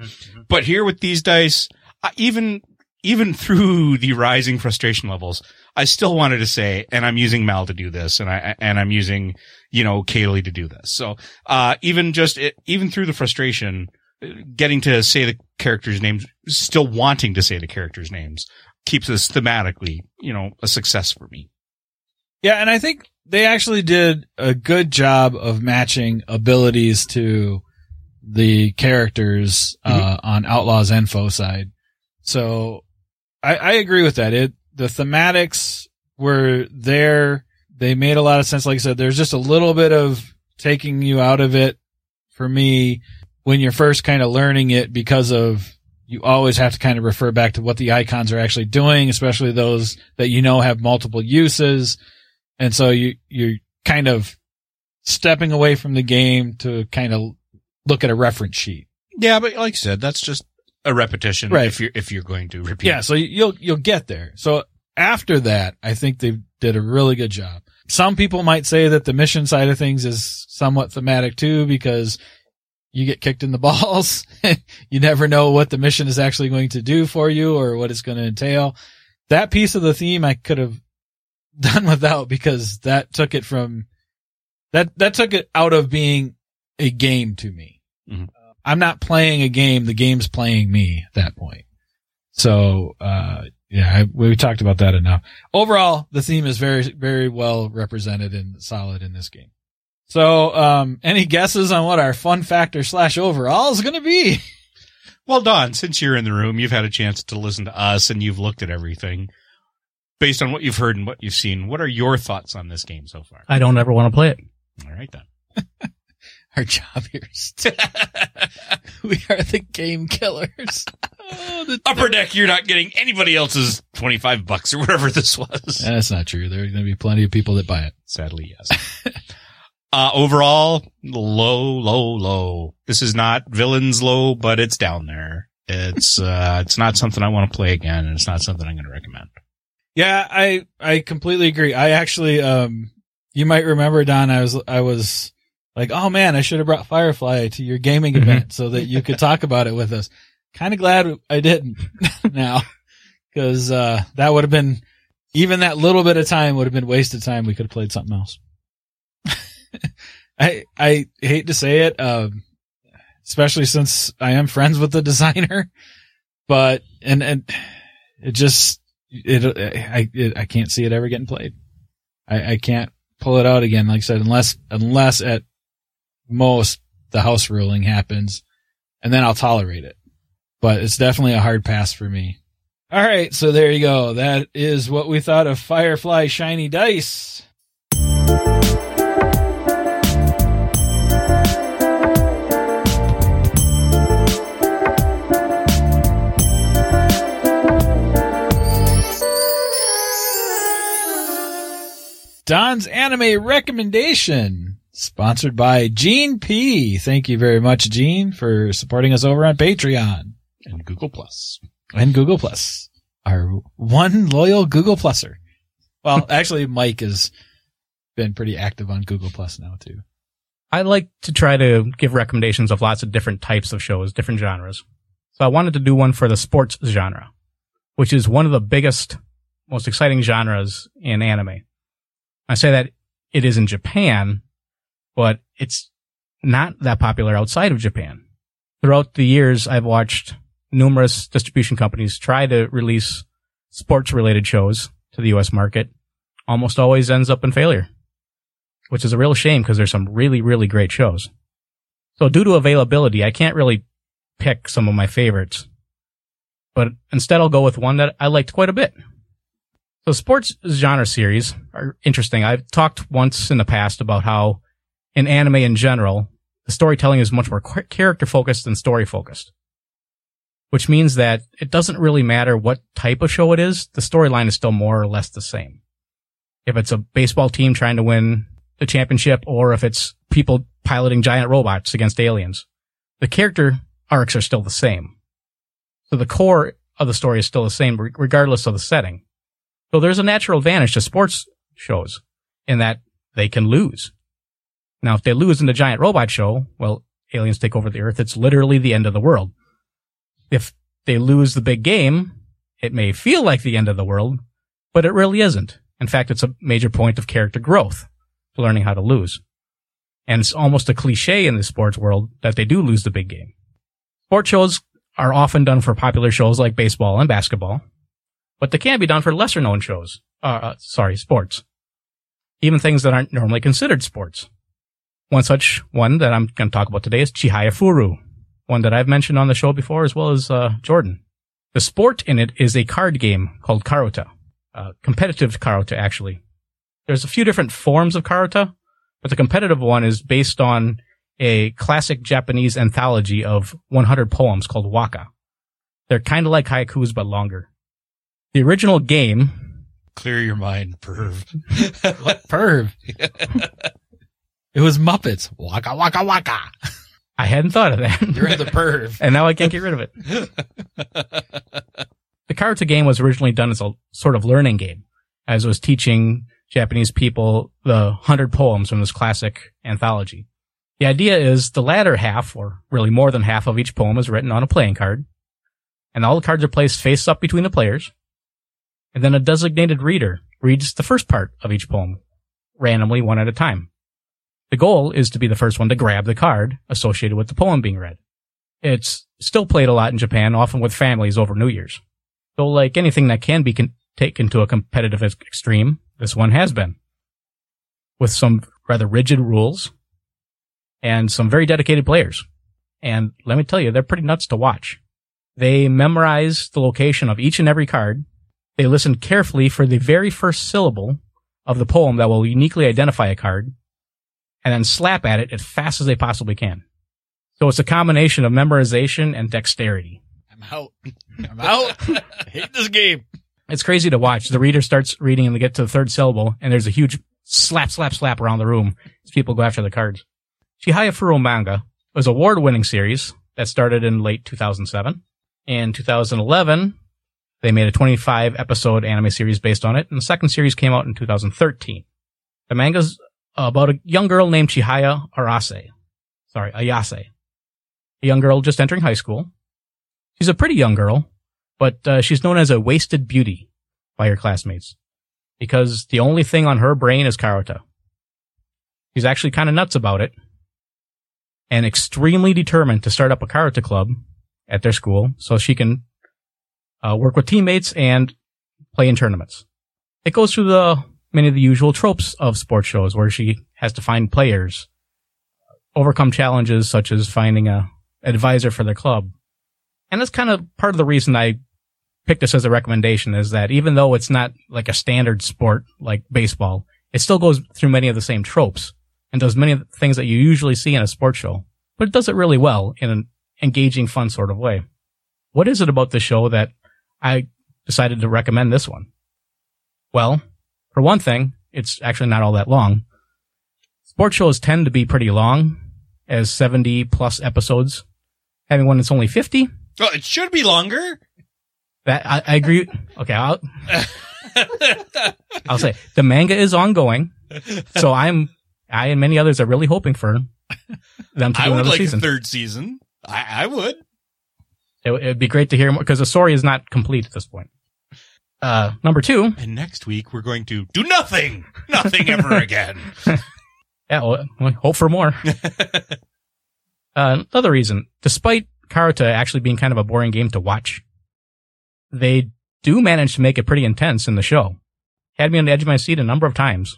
But here with these dice, I, even even through the rising frustration levels, I still wanted to say, and I'm using Mal to do this, and I and I'm using you know Kaylee to do this. So uh, even just it, even through the frustration, uh, getting to say the characters' names, still wanting to say the characters' names, keeps us thematically, you know, a success for me. Yeah, and I think they actually did a good job of matching abilities to the characters uh, on Outlaws and Foe side. So I, I agree with that. It the thematics were there. They made a lot of sense. Like I said, there's just a little bit of taking you out of it for me when you're first kind of learning it because of you always have to kind of refer back to what the icons are actually doing, especially those that you know have multiple uses. And so you, you're kind of stepping away from the game to kind of look at a reference sheet. Yeah, but like I said, that's just a repetition. Right. If you're if you're going to repeat. Yeah. So you'll, you'll get there. So after that, I think they did a really good job. Some people might say that the mission side of things is somewhat thematic too, because you get kicked in the [LAUGHS] balls. [LAUGHS] you never know what the mission is actually going to do for you or what it's going to entail. That piece of the theme I could have [LAUGHS] done without because that took it from that, that took it out of being a game to me. Mhm. I'm not playing a game. The game's playing me at that point. So, uh, Yeah, I, we talked about that enough. Overall, the theme is very, very well represented and solid in this game. So, um, any guesses on what our fun factor slash overall is going to be? [LAUGHS] Well, Don, since you're in the room, you've had a chance to listen to us and you've looked at everything. Based on what you've heard and what you've seen, what are your thoughts on this game so far? I don't ever want to play it. All right then. [LAUGHS] Our job here is [LAUGHS] we are the game killers. Oh, the- Upper deck, you're not getting anybody else's 25 bucks or whatever this was. That's not true. There are going to be plenty of people that buy it. Sadly, yes. [LAUGHS] uh, overall, low, low, low. This is not villains low, but it's down there. It's, [LAUGHS] uh, it's not something I want to play again and it's not something I'm going to recommend. Yeah, I I completely agree. I actually um you might remember Don I was I was like, "Oh man, I should have brought Firefly to your gaming Mhm. event so that you could talk about it with us." Kind of glad I didn't [LAUGHS] now cuz uh that would have been even that little bit of time would have been wasted time. We could have played something else. [LAUGHS] I I hate to say it um especially since I am friends with the [LAUGHS] designer, but and and it just it I it, I can't see it ever getting played. I, I can't pull it out again. Like I said, unless unless at most the house ruling happens, and then I'll tolerate it. But it's definitely a hard pass for me. All right, so there you go. That is what we thought of Firefly Shiny Dice. Don's anime recommendation, sponsored by Gene P. Thank you very much, Gene, for supporting us over on Patreon And Google and Google Plus. Our one loyal Google Pluser. Well, [LAUGHS] actually, Mike has been pretty active on Google Plus now too. I like to try to give recommendations of lots of different types of shows, different genres. So I wanted to do one for the sports genre, which is one of the biggest, most exciting genres in anime. I say that it is in Japan, but it's not that popular outside of Japan. Throughout the years, I've watched numerous distribution companies try to release sports related shows to the US market. Almost always ends up in failure which is a real shame because there's some really, really great shows. So due to availability, I can't really pick some of my favorites, but instead I'll go with one that I liked quite a bit. So sports genre series are interesting. I've talked once in the past about how in anime in general, the storytelling is much more character focused than story focused. Which means that it doesn't really matter what type of show it is, the storyline is still more or less the same. If it's a baseball team trying to win the championship or if it's people piloting giant robots against aliens. The character arcs are still the same. So the core of the story is still the same regardless of the setting. So there's a natural advantage to sports shows in that they can lose. Now, if they lose in the giant robot show, well, aliens take over the earth. It's literally the end of the world. If they lose the big game, it may feel like the end of the world, but it really isn't. In fact, it's a major point of character growth learning how to lose. And it's almost a cliche in the sports world that they do lose the big game. Sports shows are often done for popular shows like baseball and basketball, but they can be done for lesser known shows. Uh, uh, sorry, sports. Even things that aren't normally considered sports. One such one that I'm going to talk about today is Chihaya Furu, one that I've mentioned on the show before as well as uh, Jordan. The sport in it is a card game called Karuta, uh, competitive Karuta actually there's a few different forms of karuta, but the competitive one is based on a classic Japanese anthology of 100 poems called waka. They're kind of like haikus, but longer. The original game, Clear your mind, perv. What perv? [LAUGHS] it was Muppets. Waka waka waka. I hadn't thought of that. You're the perv. [LAUGHS] and now I can't get rid of it. [LAUGHS] The Karuta game was originally done as a sort of learning game, as it was teaching Japanese people the hundred poems from this classic anthology. The idea is the latter half, or really more than half of each poem is written on a playing card, and all the cards are placed face up between the players, and then a designated reader reads the first part of each poem, randomly one at a time. The goal is to be the first one to grab the card associated with the poem being read. It's still played a lot in Japan, often with families over New Year's. So like anything that can be con- taken to a competitive extreme, this one has been. With some rather rigid rules and some very dedicated players. And let me tell you, they're pretty nuts to watch. They memorize the location of each and every card. They listen carefully for the very first syllable of the poem that will uniquely identify a card and then slap at it as fast as they possibly can. So it's a combination of memorization and dexterity. I'm out. I'm out. I [LAUGHS] hate this game. It's crazy to watch. The reader starts reading and they get to the third syllable and there's a huge slap, slap, slap around the room as people go after the cards. Chihaya Furu Manga was a award-winning series that started in late 2007. In 2011, they made a 25 episode anime series based on it, and the second series came out in 2013. The manga's about a young girl named Chihaya Arase. Sorry, Ayase. A young girl just entering high school. She's a pretty young girl, but uh, she's known as a wasted beauty by her classmates because the only thing on her brain is Karuta. She's actually kind of nuts about it and extremely determined to start up a Karuta club at their school so she can uh, work with teammates and play in tournaments. It goes through the many of the usual tropes of sports shows where she has to find players, overcome challenges such as finding a advisor for their club. And that's kind of part of the reason I picked this as a recommendation is that even though it's not like a standard sport like baseball, it still goes through many of the same tropes and does many of the things that you usually see in a sports show, but it does it really well in an engaging, fun sort of way. What is it about the show that I decided to recommend this one? Well, for one thing, it's actually not all that long. Sports shows tend to be pretty long, as 70 plus episodes. Having one that's only 50, Well, it should be longer. that I, I agree. Okay, I'll, [LAUGHS] I'll say the manga is ongoing, so I'm I and many others are really hoping for them to I do would another like season. a third season. I, I would. It, would be great to hear more because the story is not complete at this point. Uh, number two, And next week we're going to do nothing, nothing ever [LAUGHS] again. yeah, well, we hope for more. [LAUGHS] Uh, another reason, despite Karuta actually being kind of a boring game to watch, they do manage to make it pretty intense in the show. Had me on the edge of my seat a number of times.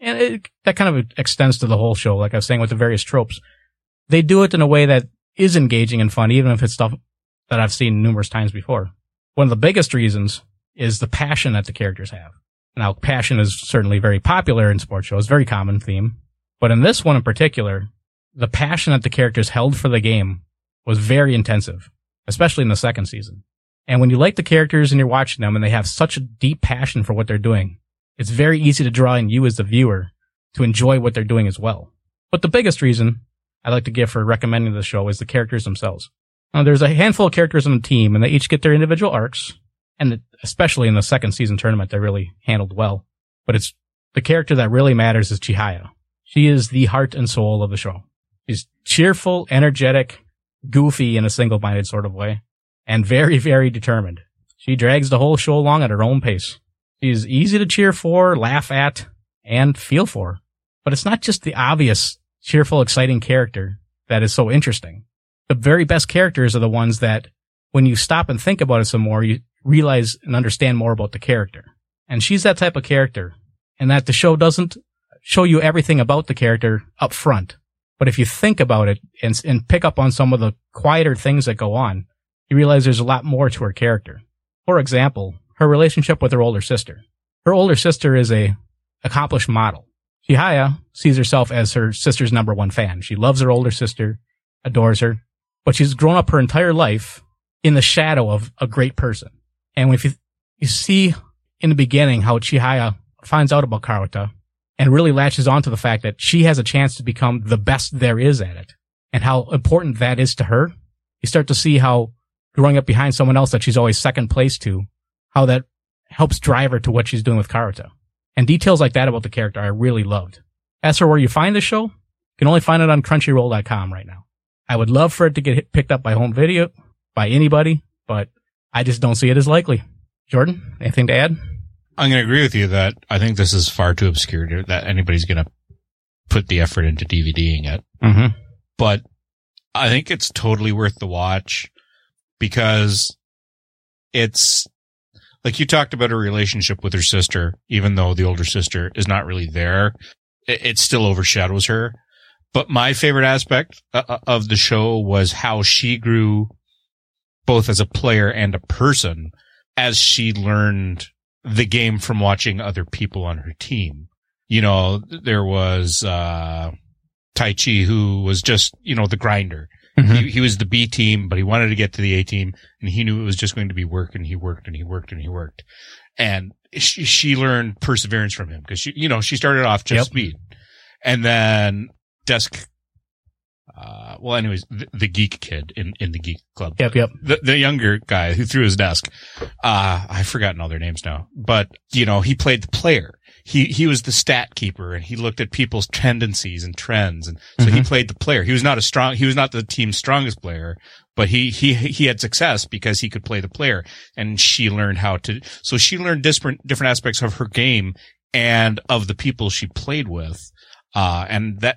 And it, that kind of extends to the whole show, like I was saying with the various tropes. They do it in a way that is engaging and fun, even if it's stuff that I've seen numerous times before. One of the biggest reasons is the passion that the characters have. Now, passion is certainly very popular in sports shows, very common theme. But in this one in particular, the passion that the characters held for the game was very intensive, especially in the second season. And when you like the characters and you're watching them and they have such a deep passion for what they're doing, it's very easy to draw in you as the viewer to enjoy what they're doing as well. But the biggest reason I like to give for recommending the show is the characters themselves. Now, there's a handful of characters on the team and they each get their individual arcs. And especially in the second season tournament, they really handled well. But it's the character that really matters is Chihaya. She is the heart and soul of the show. She's cheerful, energetic, goofy in a single-minded sort of way, and very, very determined. She drags the whole show along at her own pace. She's easy to cheer for, laugh at, and feel for. But it's not just the obvious, cheerful, exciting character that is so interesting. The very best characters are the ones that, when you stop and think about it some more, you realize and understand more about the character. And she's that type of character, and that the show doesn't show you everything about the character up front. But if you think about it and, and pick up on some of the quieter things that go on, you realize there's a lot more to her character. For example, her relationship with her older sister. Her older sister is a accomplished model. Chihaya sees herself as her sister's number one fan. She loves her older sister, adores her, but she's grown up her entire life in the shadow of a great person. And if you, you see in the beginning how Chihaya finds out about Karuta and really latches on to the fact that she has a chance to become the best there is at it and how important that is to her, you start to see how growing up behind someone else that she's always second place to, how that helps drive her to what she's doing with Karuta. And details like that about the character I really loved. As for where you find the show, you can only find it on crunchyroll.com right now. I would love for it to get hit, picked up by home video, by anybody, but I just don't see it as likely. Jordan, anything to add? I'm going to agree with you that I think this is far too obscure to, that anybody's going to put the effort into DVDing it. Mm-hmm. But I think it's totally worth the watch because it's like you talked about her relationship with her sister, even though the older sister is not really there, it, it still overshadows her. But my favorite aspect uh, uh, of the show was how she grew both as a player and a person as she learned the game from watching other people on her team. You know, there was, uh, Taichi who was just, you know, the grinder. Mhm. He, he was the B team, but he wanted to get to the A team and he knew it was just going to be work and he worked and he worked and he worked. And she, she learned perseverance from him because she, you know, she started off just Yep. speed and then desk, uh, well, anyways, the, the geek kid in, in the geek club Yep, yep. the, the younger guy who threw his desk. Uh, I've forgotten all their names now, but you know, he played the player. He, he was the stat keeper and he looked at people's tendencies and trends. And so he played the player. He was not a strong, he was not the team's strongest player, but he, he, he had success because he could play the player and she learned how to, so she learned different, different aspects of her game and of the people she played with. Uh, and that,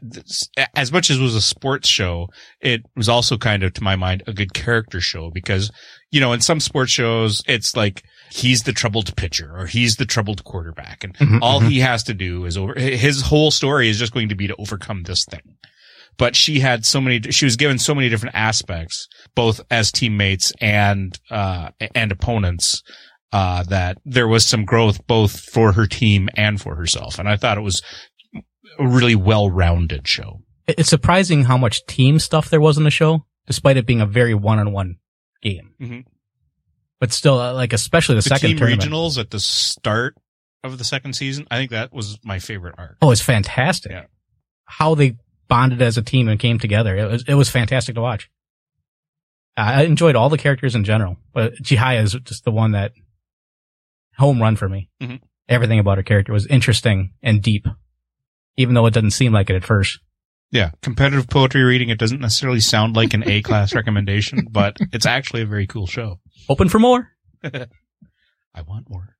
as much as it was a sports show, it was also kind of, to my mind, a good character show because, you know, in some sports shows, it's like he's the troubled pitcher or he's the troubled quarterback and Mhm, all mhm. he has to do is over, his whole story is just going to be to overcome this thing. But she had so many, she was given so many different aspects, both as teammates and, uh, and opponents, uh, that there was some growth both for her team and for herself. And I thought it was a really well-rounded show. It's surprising how much team stuff there was in the show, despite it being a very one-on-one game. Mhm. But still, uh, like especially the, the second team tournament. regionals at the start of the second season. I think that was my favorite arc. Oh, it's fantastic. Yeah. How they bonded as a team and came together. It was it was fantastic to watch. I enjoyed all the characters in general, but Chihaya is just the one that home run for me. Mhm. Everything about her character was interesting and deep, even though it doesn't seem like it at first. Yeah, competitive poetry reading. It doesn't necessarily sound like an A [LAUGHS] class recommendation, but it's actually a very cool show. Open for more. [LAUGHS] I want more.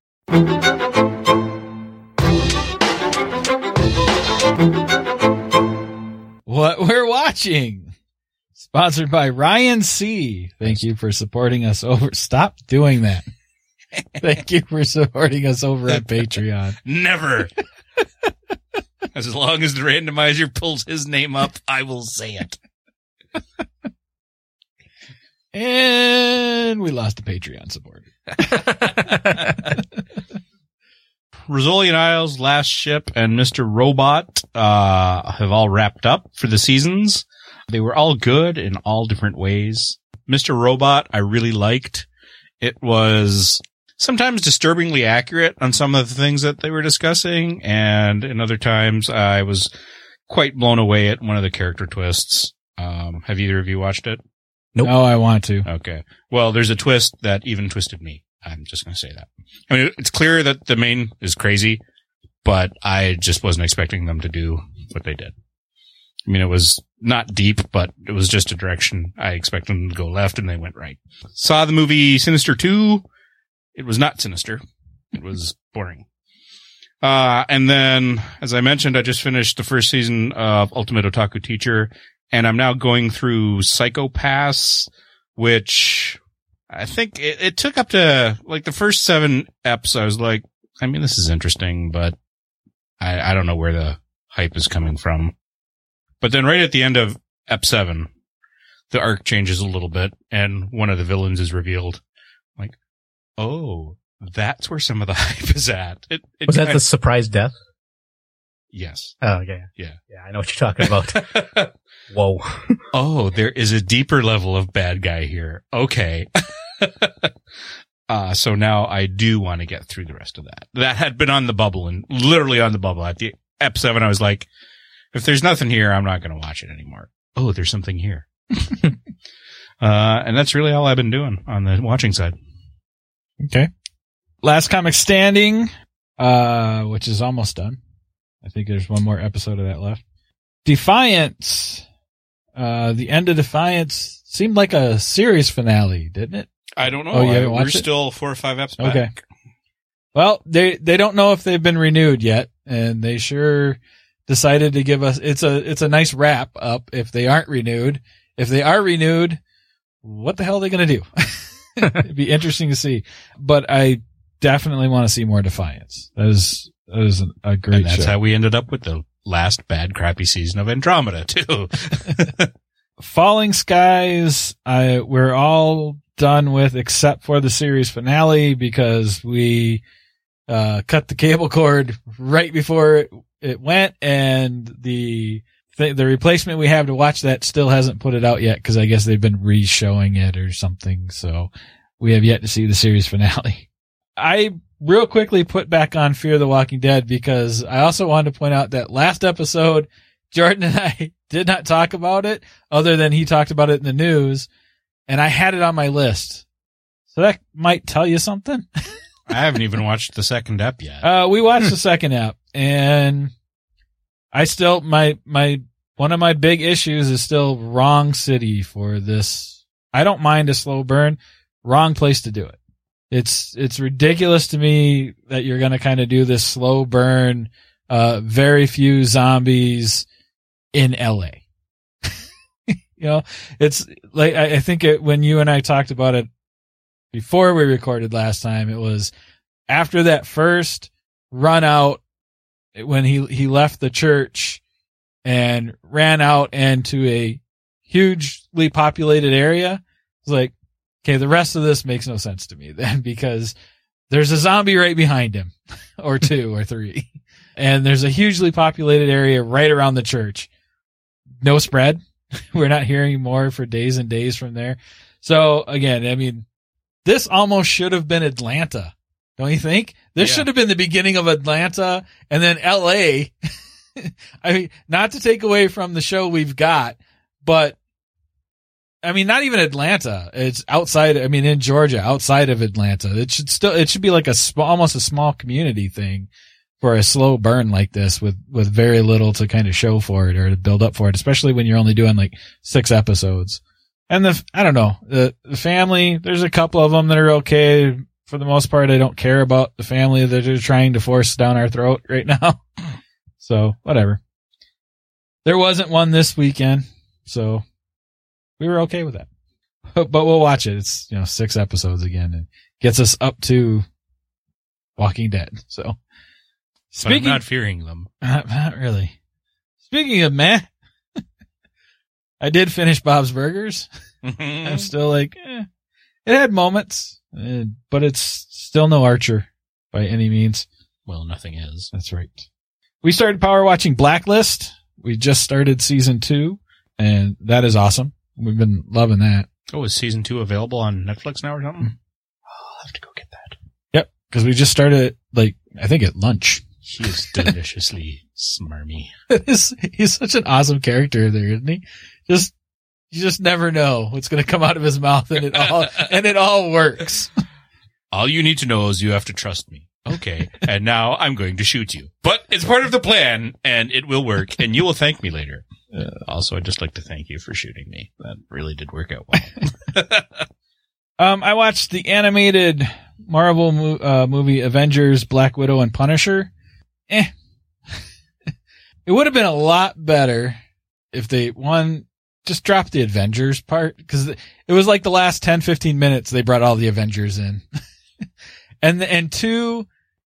What we're watching. Sponsored by Ryan C. Thank you for supporting us over. Stop doing that. [LAUGHS] Thank you for supporting us over at Patreon. Never. As long as the randomizer pulls his name up, I will say it. And we lost the Patreon supporter. [LAUGHS] Rizzoli and Isles, Last Ship, and Mr. Robot uh, have all wrapped up for the seasons. They were all good in all different ways. Mr. Robot, I really liked. It was sometimes disturbingly accurate on some of the things that they were discussing, and in other times I was quite blown away at one of the character twists. Um, have either of you watched it? Nope. Oh, I want to. Okay. Well, there's a twist that even twisted me. I'm just going to say that. I mean, it's clear that the main is crazy, but I just wasn't expecting them to do what they did. I mean, it was not deep, but it was just a direction I expected them to go left and they went right. Saw the movie Sinister 2. It was not sinister. It was boring. Uh, and then, as I mentioned, I just finished the first season of Ultimate Otaku Teacher and I'm now going through Psycho-Pass, which I think it, it took up to like the first seven eps. I was like, I mean, this is interesting, but I, I don't know where the hype is coming from. But then right at the end of ep seven, the arc changes a little bit and one of the villains is revealed. Like, oh, that's where some of the [LAUGHS] hype is at. It, it Was that kind- the surprise death? yes. Oh, yeah. Yeah. Yeah, I know what you're talking about. [LAUGHS] Whoa. [LAUGHS] oh, there is a deeper level of bad guy here. Okay. uh, so now I do want to get through the rest of that. That had been on the bubble and literally on the bubble. At the ep seven, I was like, if there's nothing here, I'm not going to watch it anymore. Oh, there's something here. uh, and that's really all I've been doing on the watching side. Okay. Last comic standing, uh, which is almost done. I think there's one more episode of that left. Defiance, uh, the end of Defiance seemed like a series finale, didn't it? I don't know. Oh, you I- we're it? still four or five eps Okay. back. Well, they they don't know if they've been renewed yet, and they sure decided to give us it's a it's a nice wrap up if they aren't renewed. If they are renewed, what the hell are they going to do? [LAUGHS] It'd be interesting to see. But I definitely want to see more Defiance. That is that is a great and that's show. how we ended up with the last bad, crappy season of Andromeda [LAUGHS] too. Falling Skies, I we're all done with except for the series finale because we uh, cut the cable cord right before it, it went, and the th- the replacement we have to watch that still hasn't put it out yet because I guess they've been re-showing it or something. So we have yet to see the series [LAUGHS] finale. I real quickly put back on Fear the Walking Dead because I also wanted to point out that last episode, [LAUGHS] Jordan and I did not talk about it other than he talked about it in the news and I had it on my list. So that might tell you something. [LAUGHS] I haven't even watched the second app yet. Uh, we watched the second app and I still, my, my, one of my big issues is still wrong city for this. I don't mind a slow burn, wrong place to do it. It's, it's ridiculous to me that you're going to kind of do this slow burn, uh, very few zombies in LA. [LAUGHS] you know, it's like, I, I think it, when you and I talked about it before we recorded last time, it was after that first run out when he, he left the church and ran out into a hugely populated area. It's like, okay, the rest of this makes no sense to me [LAUGHS] then because there's a zombie right behind him [LAUGHS] or two or three. [LAUGHS] And there's a hugely populated area right around the church. No spread. We're not hearing more for days and days from there. So again, I mean, this almost should have been Atlanta. Don't you think? This Yeah. should have been the beginning of Atlanta and then LA. [LAUGHS] I mean, not to take away from the show we've got, but I mean, not even Atlanta. It's outside. I mean, in Georgia, outside of Atlanta. It should still, it should be like a small, almost a small community thing for a slow burn like this with, with very little to kind of show for it or to build up for it, especially when you're only doing like six episodes. And the, I don't know, the, the family, there's a couple of them that are okay. For the most part, I don't care about the family that they're trying to force down our throat right now. [LAUGHS] So whatever. There wasn't one this weekend, so we were okay with that. But, but we'll watch it. It's you know six episodes again and gets us up to Walking Dead. So but I'm speaking, not fearing them. [LAUGHS] not, not really. Speaking of meh, [LAUGHS] I did finish Bob's Burgers. I'm still like, eh. it had moments, eh, but it's still no Archer by any means. well, nothing is. That's right. We started power watching Blacklist. We just started season two and that is awesome. We've been loving that. Oh, is season two available on Netflix now or something? I'll have to go get that. Yep. Cause we just started like, I think at lunch. He is [LAUGHS] deliciously smarmy. He's he's such an awesome character there, isn't he? Just, you just never know what's going to come out of his mouth and it all, [LAUGHS] and it all works. All you need to know is you have to trust me. Okay. and now I'm going to shoot you. But it's part of the plan and it will work and you will thank me later. Uh, also, I'd just like to thank you for shooting me. That really did work out well. [LAUGHS] Um, I watched the animated Marvel mo- uh, movie Avengers, Black Widow, and Punisher. Eh. [LAUGHS] it would have been a lot better if they one just drop the Avengers part because it was like the last 10, 15 minutes they brought all the Avengers in. [LAUGHS] and and two,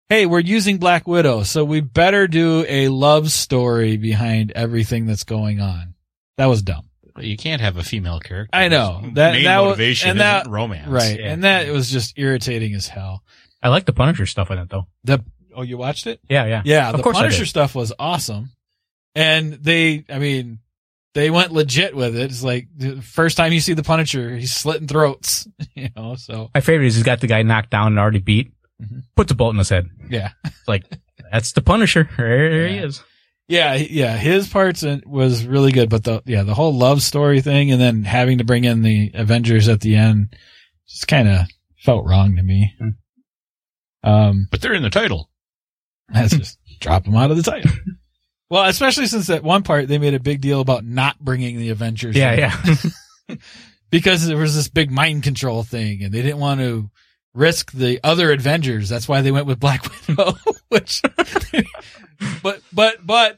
hey, we're using Black Widow, so we better do a love story behind everything that's going on. That was dumb. you can't have a female character. I know. That- main that was- motivation and isn't that- romance. Right. Yeah. And that was just irritating as hell. I like the Punisher stuff in it though. The oh, you watched it? Yeah, yeah. Yeah, Of the course I Punisher stuff was awesome, and they, I mean, they went legit with it. It's like the first time you see the Punisher, he's slitting throats, [LAUGHS] you know. So My favorite is he's got the guy knocked down and already beat. Mhm. Puts a bolt in his head. yeah, [LAUGHS] Like that's the Punisher. [LAUGHS] There he is. yeah, yeah. His parts was really good, but the yeah, the whole love story thing, and then having to bring in the Avengers at the end, just kind of felt wrong to me. Hmm. Um, But they're in the title. Let's just drop them out of the title. Well, especially since at one part they made a big deal about not bringing the Avengers. Yeah, in. yeah. [LAUGHS] [LAUGHS] Because there was this big mind control thing and they didn't want to risk the other Avengers. That's why they went with Black [LAUGHS] Widow, which, but, but, but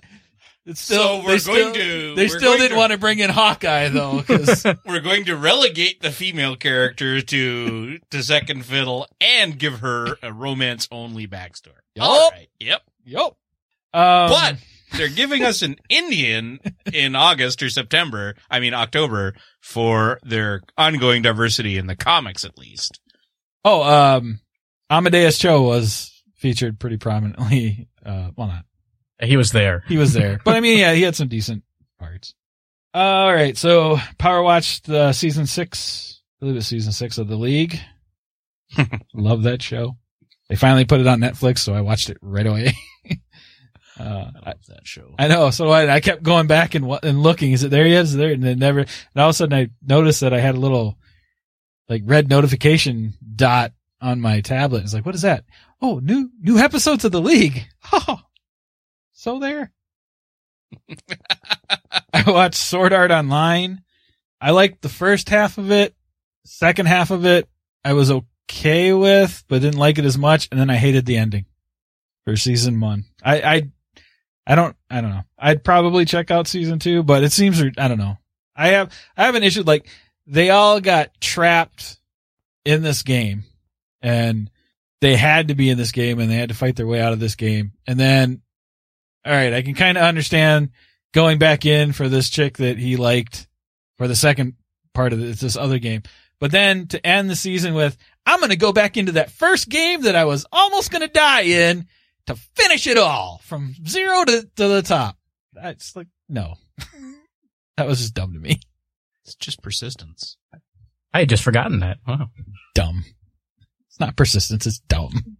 It's So still, we're they going still, to- They still didn't to- want to bring in Hawkeye though, because We're going to relegate the female character to to second fiddle and give her a romance only backstory. Yup. All right. Yep. yep. Um, But they're giving us an Indian in August or September, I mean October, for their ongoing diversity in the comics at least. oh, um, Amadeus Cho was featured pretty prominently. Uh, well, not He was there. he was there, [LAUGHS] but I mean, yeah, he had some decent parts. All right, so Power watched the season six. I believe it's season six of the League. [LAUGHS] Love that show. They finally put it on Netflix, so I watched it right away. [LAUGHS] uh, I, that show. I know. So I, I kept going back and and looking. Is it there yet? Is it there? And then never. And all of a sudden, I noticed that I had a little like red notification dot on my tablet. It's like, what is that? Oh, new new episodes of the League. [LAUGHS] Oh, so there. [LAUGHS] I watched Sword Art Online. I liked the first half of it. Second half of it, I was okay with, but didn't like it as much. And then I hated the ending for season one. I, I, I don't, I don't know. I'd probably check out season two, but it seems, I don't know. I have, I have an issue. Like they all got trapped in this game and they had to be in this game and they had to fight their way out of this game. And then, all right, I can kind of understand going back in for this chick that he liked for the second part of this, this other game. But then to end the season with, I'm going to go back into that first game that I was almost going to die in to finish it all from zero to, to the top. That's like, no, [LAUGHS] that was just dumb to me. It's just persistence. I had just forgotten that. Wow. Dumb. It's not persistence. It's dumb.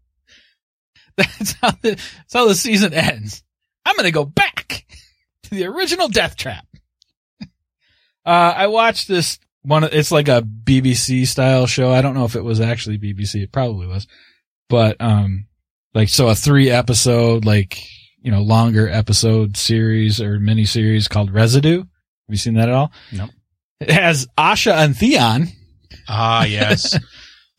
[LAUGHS] That's how the, that's how the season ends. I'm going to go back [LAUGHS] to the original Death Trap. Uh, I watched this one. It's like a BBC style show. I don't know if it was actually BBC. It probably was, but, um, like, so a three episode, like, you know, longer episode series or mini series called Residue. Have you seen that at all? Nope. It has Asha and Theon. Ah, [LAUGHS] yes.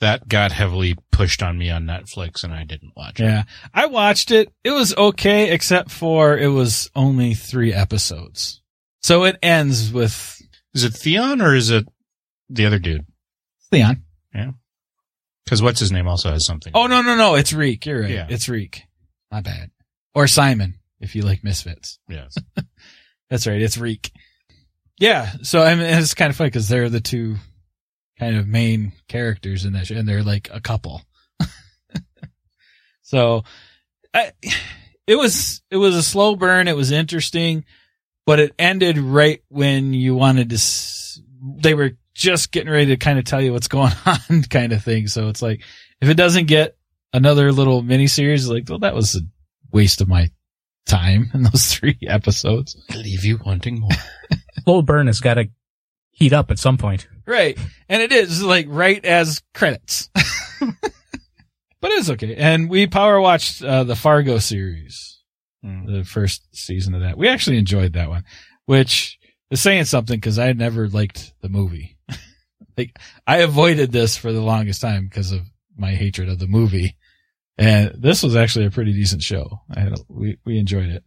that got heavily pushed on me on Netflix and I didn't watch it. Yeah. I watched it. It was okay, except for it was only three episodes. So it ends with Is it Theon or is it the other dude? Theon. Because what's his name also has something. Oh, no, no, no. It's Reek. You're right. Yeah. It's Reek. My bad. Or Simon, if you like Misfits. Yes. [LAUGHS] That's right. It's Reek. Yeah. So I mean, it's kind of funny because they're the two kind of main characters in that show, and they're like a couple. [LAUGHS] so, I, it was it was a slow burn. It was interesting, but it ended right when you wanted to. S- they were just getting ready to kind of tell you what's [LAUGHS] going on, kind of thing. So it's like if it doesn't get another little mini series, like well, that was a waste of my time in those [LAUGHS] three episodes. Leave you wanting more. [LAUGHS] Slow burn has got to heat up at some point. Right. And it is like right as credits. but it's okay. And we power watched uh, the Fargo series, Hmm. the first season of that. We actually enjoyed that one, which is saying something because I never liked the movie. Like I avoided this for the longest time because of my hatred of the movie. And this was actually a pretty decent show. I had a, we we enjoyed it.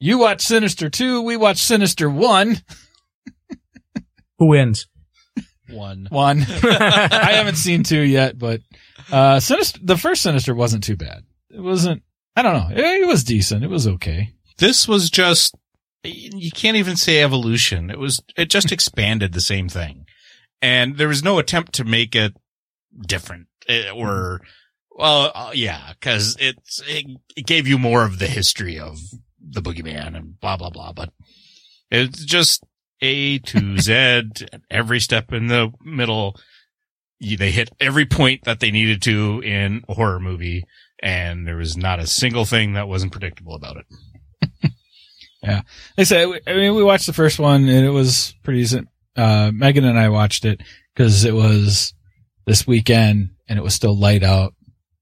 You watch Sinister 2, we watch Sinister 1. Who wins? One. One. [LAUGHS] I haven't seen two yet, but uh Sinister the first Sinister wasn't too bad. It wasn't I don't know. It, it was decent. It was okay. This was just, you can't even say evolution. It was, it just expanded the same thing. And there was no attempt to make it different eh, or, well, uh, yeah, cause it's, it, it gave you more of the history of the boogeyman and blah, blah, blah, but it's just A to [LAUGHS] Z every step in the middle. You- They hit every point that they needed to in a horror movie and there was not a single thing that wasn't predictable about it. [LAUGHS] Like I said, I mean, we watched the first one and it was pretty decent. Uh, Megan and I watched it because it was this weekend and it was still light out.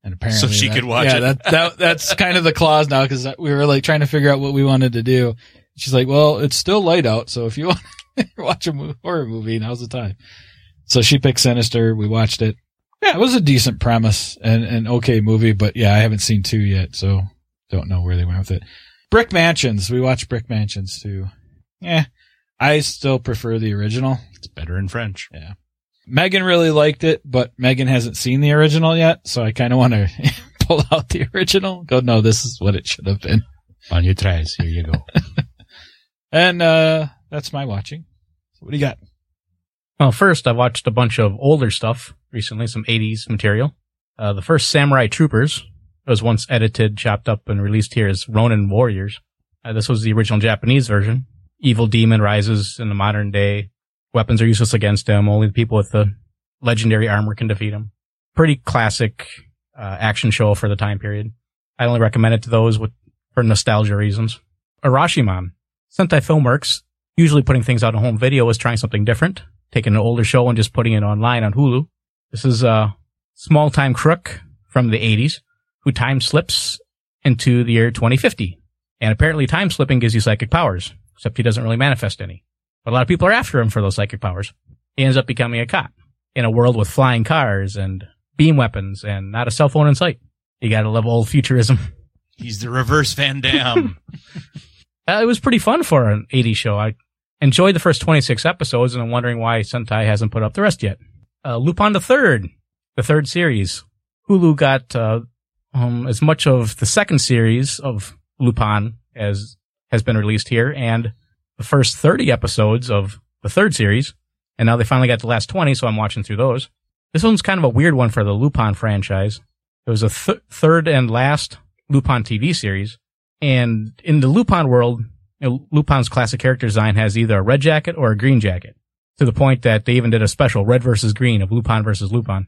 And apparently, So she that- could watch yeah, it. that, that, that's [LAUGHS] kind of the clause now because we were like trying to figure out what we wanted to do. She's like, well, it's still light out. So if you want to [LAUGHS] watch a horror movie, now's the time. So she picked Sinister. We watched it. Yeah, it was a decent premise and an okay movie, but yeah, I haven't seen two yet. So don't know where they went with it. Brick Mansions. We watched Brick Mansions too. Yeah, I still prefer the original. It's better in French. Yeah. Megan really liked it, but Megan hasn't seen the original yet, so I kind of want to [LAUGHS] pull out the original. Go, no, this is what it should have been. On your tries. Here you go. [LAUGHS] And uh that's my watching. So what do you got? Well, first I watched a bunch of older stuff recently, some 80s material. Uh, the first Samurai Troopers was once edited, chopped up, and released here as Ronin Warriors. Uh, this was the original Japanese version. Evil demon rises in the modern day. Weapons are useless against him. Only the people with the legendary armor can defeat him. Pretty classic uh, action show for the time period. I only recommend it to those with for nostalgia reasons. Urashiman. Sentai Filmworks, usually putting things out on home video, is trying something different, taking an older show and just putting it online on Hulu. This is a small time crook from the 80s who time slips into the year 2050. And apparently time slipping gives you psychic powers, except he doesn't really manifest any. But a lot of people are after him for those psychic powers. He ends up becoming a cop in a world with flying cars and beam weapons and not a cell phone in sight. You gotta love old futurism. [LAUGHS] He's the reverse Van Damme. [LAUGHS] Uh, it was pretty fun for an 80s show. I enjoyed the first 26 episodes and I'm wondering why Sentai hasn't put up the rest yet. Uh, Lupin the Third, the third series. Hulu got, uh, um, as much of the second series of Lupin as has been released here and the first 30 episodes of the third series. And now they finally got the last 20, so I'm watching through those. This one's kind of a weird one for the Lupin franchise. It was a th- third and last Lupin TV series. And in the Lupin world, you know, Lupin's classic character design has either a red jacket or a green jacket to the point that they even did a special red versus green of Lupin versus Lupin.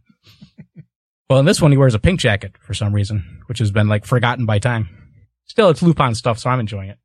[LAUGHS] well, in this one, he wears a pink jacket for some reason, which has been like forgotten by time. Still, it's Lupin stuff, so I'm enjoying it.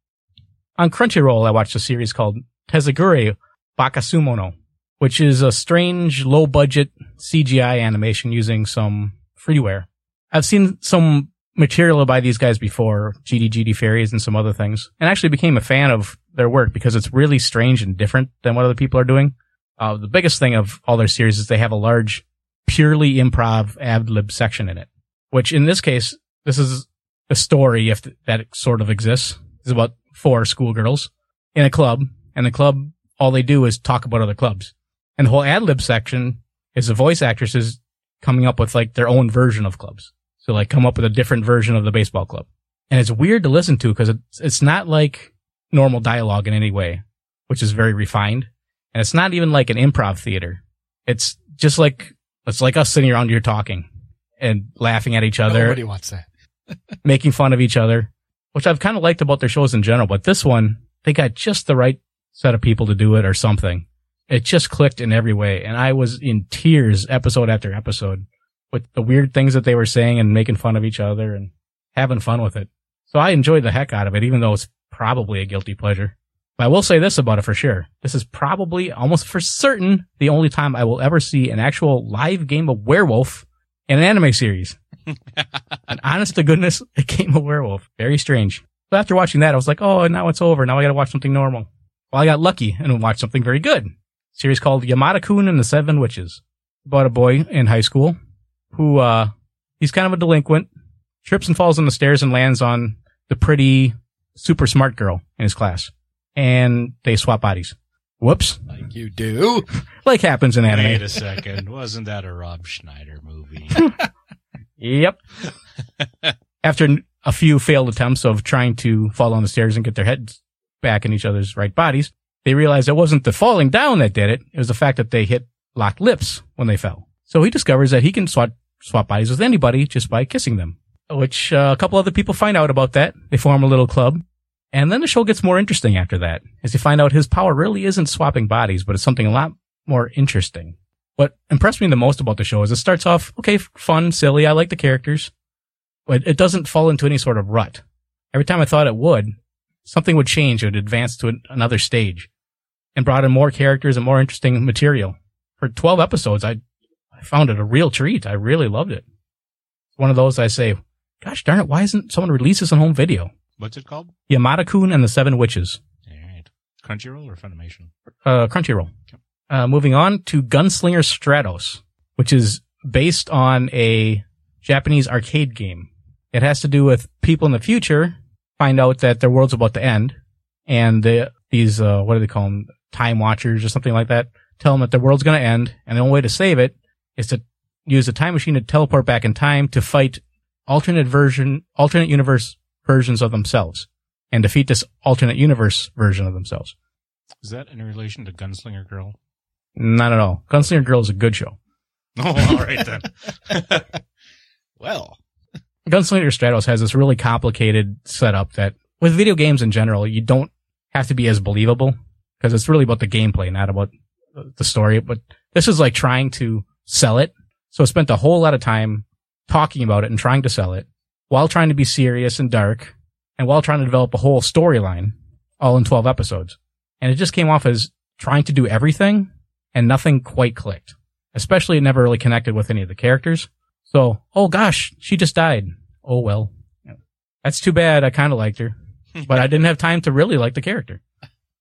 On Crunchyroll, I watched a series called Tesagure Bukatsumono, which is a strange low budget CGI animation using some freeware. I've seen some material by these guys before, GD GD Fairies and some other things, and actually became a fan of their work because it's really strange and different than what other people are doing. Uh, the biggest thing of all their series is they have a large, purely improv ad lib section in it, which in this case, this is a story if th- that sort of exists. It's about four schoolgirls in a club, and the club, all they do is talk about other clubs. And the whole ad lib section is the voice actresses coming up with like their own version of clubs. So like come up with a different version of the baseball club. And it's weird to listen to because it's, it's not like normal dialogue in any way, which is very refined. And it's not even like an improv theater. It's just like, it's like us sitting around here talking and laughing at each other, Nobody wants that. [LAUGHS] making fun of each other, which I've kind of liked about their shows in general. But this one, they got just the right set of people to do it or something. It just clicked in every way. And I was in tears episode after episode with the weird things that they were saying and making fun of each other and having fun with it. So I enjoyed the heck out of it, even though it's probably a guilty pleasure. But I will say this about it for sure. This is probably almost for certain the only time I will ever see an actual live game of werewolf in an anime series. [LAUGHS] an honest to goodness it game a werewolf. Very strange. So after watching that, I was like, oh, now it's over. Now I gotta watch something normal. Well, I got lucky and watched something very good. A series called Yamada-kun and the Seven Witches. About a boy in high school who, uh, he's kind of a delinquent, trips and falls on the stairs and lands on the pretty, super smart girl in his class. And they swap bodies. Whoops. Like you do. [LAUGHS] Like happens in anime. Wait a second. Wasn't that a Rob Schneider movie? [LAUGHS] Yep. [LAUGHS] After a few failed attempts of trying to fall on the stairs and get their heads back in each other's right bodies, they realized it wasn't the falling down that did it. It was the fact that they hit locked lips when they fell. So he discovers that he can swap, swap bodies with anybody just by kissing them, which uh, a couple other people find out about that. They form a little club. And then the show gets more interesting after that, as you find out his power really isn't swapping bodies, but it's something a lot more interesting. What impressed me the most about the show is it starts off, okay, fun, silly, I like the characters, but it doesn't fall into any sort of rut. Every time I thought it would, something would change, it would advance to an- another stage, and brought in more characters and more interesting material. For 12 episodes, I, I found it a real treat. I really loved it. It's one of those I say, gosh darn it, why isn't someone release this on home video? What's it called? Yamada-kun and the Seven Witches. All right. Crunchyroll or Funimation? uh, Crunchyroll. Uh, moving on to Gunslinger Stratos, which is based on a Japanese arcade game. It has to do with people in the future find out that their world's about to end, and the, these uh, what do they call them? Time Watchers or something like that. Tell them that their world's going to end, and the only way to save it is to use a time machine to teleport back in time to fight alternate version, alternate universe versions of themselves, and defeat this alternate universe version of themselves. Is that in relation to Gunslinger Girl? Not at all. Gunslinger Girl is a good show. [LAUGHS] Oh, all right then. [LAUGHS] Well, Gunslinger Stratos has this really complicated setup that with video games in general, you don't have to be as believable because it's really about the gameplay, not about the story. But this is like trying to sell it. So I spent a whole lot of time talking about it and trying to sell it while trying to be serious and dark and while trying to develop a whole storyline all in 12 episodes. And it just came off as trying to do everything and nothing quite clicked. Especially it never really connected with any of the characters. So, oh gosh, she just died. Oh well. That's too bad. I kind of liked her, [LAUGHS] but I didn't have time to really like the character.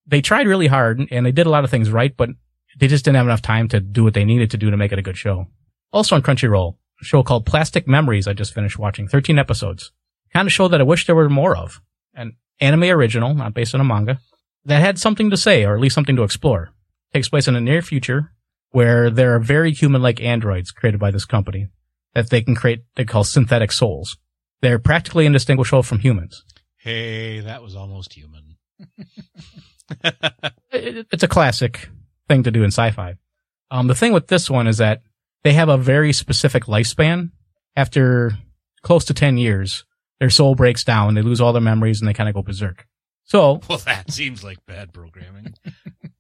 They tried really hard and they did a lot of things right, but they just didn't have enough time to do what they needed to do to make it a good show. Also on Crunchyroll, a show called Plastic Memories I just finished watching, 13 episodes. Kind of show that I wish there were more of. An anime original, not based on a manga, that had something to say or at least something to explore. Takes place in the near future where there are very human-like androids created by this company that they can create, they call synthetic souls. They're practically indistinguishable from humans. hey, that was almost human. [LAUGHS] It- It's a classic thing to do in sci-fi. Um, the thing with this one is that they have a very specific lifespan. After close to 10 years, their soul breaks down, they lose all their memories, and they kind of go berserk. So, [LAUGHS] Well, that seems like bad programming.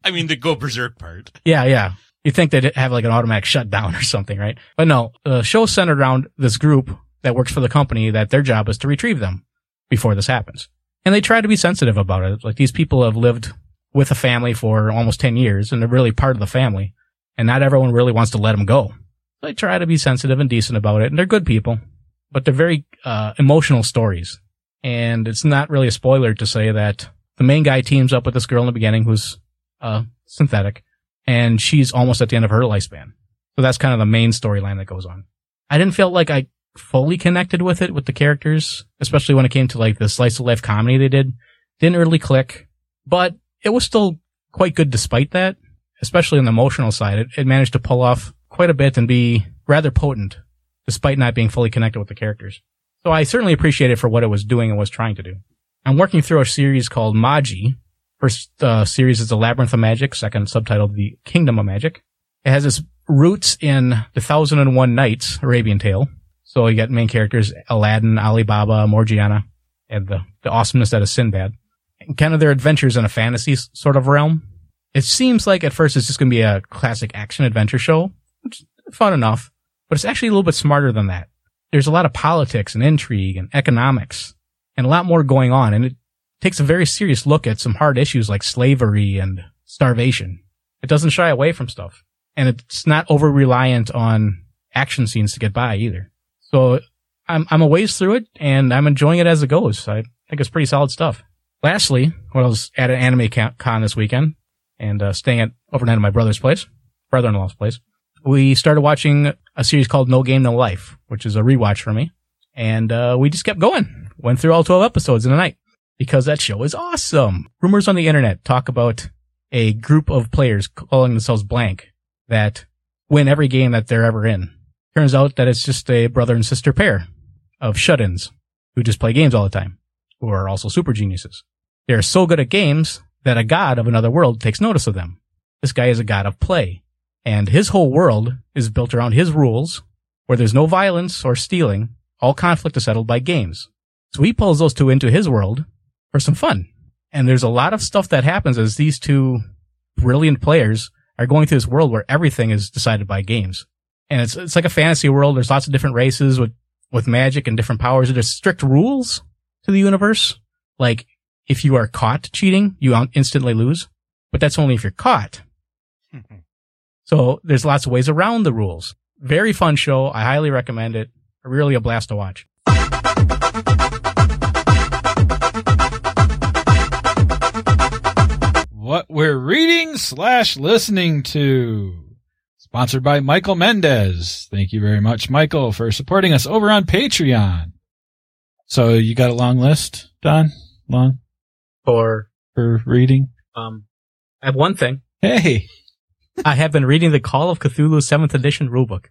I mean, the go berserk part. Yeah, yeah. You think they'd have like an automatic shutdown [LAUGHS] or something, right? But no, the show's centered around this group that works for the company that their job is to retrieve them before this happens. And they try to be sensitive about it. Like these people have lived with a family for almost 10 years and they're really part of the family. And not everyone really wants to let them go. They try to be sensitive and decent about it. And they're good people, but they're very, uh, emotional stories. And it's not really a spoiler to say that the main guy teams up with this girl in the beginning who's, uh, synthetic and she's almost at the end of her lifespan. So that's kind of the main storyline that goes on. I didn't feel like I fully connected with it with the characters, especially when it came to like the slice of life comedy they did. Didn't really click, but it was still quite good despite that, especially on the emotional side. It, it managed to pull off quite a bit and be rather potent despite not being fully connected with the characters. So I certainly appreciate it for what it was doing and was trying to do. I'm working through a series called Magi, First uh, series is The Labyrinth of Magic, second subtitled The Kingdom of Magic. It has its roots in The Thousand and One Nights, Arabian Tale. So you got main characters Aladdin, Alibaba, Morgiana, and the, the awesomeness that is Sinbad. And kind of their adventures in a fantasy sort of realm. It seems like at first it's just going to be a classic action adventure show, which is fun enough, but it's actually a little bit smarter than that. There's a lot of politics and intrigue and economics and a lot more going on, and it takes a very serious look at some hard issues like slavery and starvation. It doesn't shy away from stuff. And it's not over reliant on action scenes to get by either. So I'm, I'm a ways through it and I'm enjoying it as it goes. I think it's pretty solid stuff. Lastly, when I was at an anime con this weekend and uh, staying at overnight at my brother's place, brother-in-law's place, we started watching a series called No Game No Life, which is a rewatch for me. And uh, we just kept going. Went through all 12 episodes in a night because that show is awesome. Rumors on the internet talk about a group of players calling themselves blank that win every game that they're ever in. Turns out that it's just a brother and sister pair of shut-ins who just play games all the time, who are also super geniuses. They're so good at games that a god of another world takes notice of them. This guy is a god of play, and his whole world is built around his rules, where there's no violence or stealing. All conflict is settled by games. So he pulls those two into his world for some fun. And there's a lot of stuff that happens as these two brilliant players are going through this world where everything is decided by games. And it's, it's like a fantasy world. There's lots of different races with, with magic and different powers. There's strict rules to the universe. Like if you are caught cheating, you instantly lose, but that's only if you're caught. So there's lots of ways around the rules. Very fun show. I highly recommend it. Really a blast to watch. what we're reading slash listening to. Sponsored by Michael Mendez. Thank you very much, Michael, for supporting us over on Patreon. So you got a long list, Don? Long? For for reading? um, I have one thing. Hey. [LAUGHS] I have been reading the Call of Cthulhu Seventh Edition rulebook.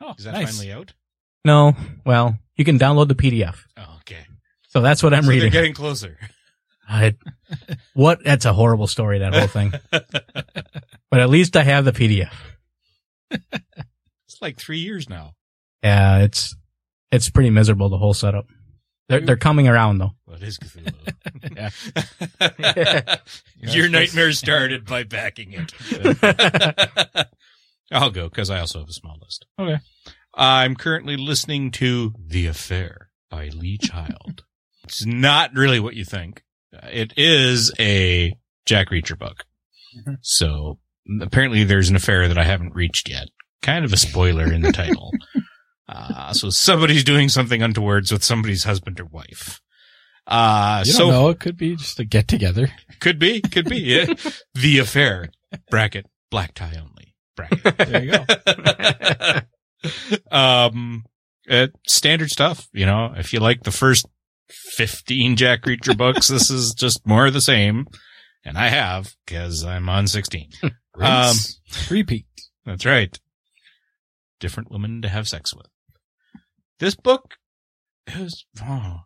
Oh, Is that nice. finally out? No, well, you can download the PDF. Oh, okay. So that's what I'm So they're reading. getting closer. [LAUGHS] I, what? That's a horrible story. That whole thing. [LAUGHS] but at least I have the PDF. It's like three years now. Yeah, it's it's pretty miserable. The whole setup. They're they're coming around though. Well, it is Cthulhu. [LAUGHS] Yeah. Your nightmare started by backing it. [LAUGHS] I'll go because I also have a small list. Okay. I'm currently listening to The Affair by Lee Child. it's not really what you think. It is a Jack Reacher book. Mhm. So apparently there's an affair that I haven't reached yet. Kind of a spoiler in the title. [LAUGHS] Uh, so somebody's doing something untowards with somebody's husband or wife. Uh, You so don't know. It could be just a get together. could be, could be. Yeah. [LAUGHS] the affair. Bracket. Black tie only. Bracket. [LAUGHS] There you go. [LAUGHS] um, uh, standard stuff. You know, if you like the first 15 Jack Reacher books, this is just more of the same. And I have, cause I'm on 16. Rinse, repeat. That's right. Different women to have sex with. This book is, oh,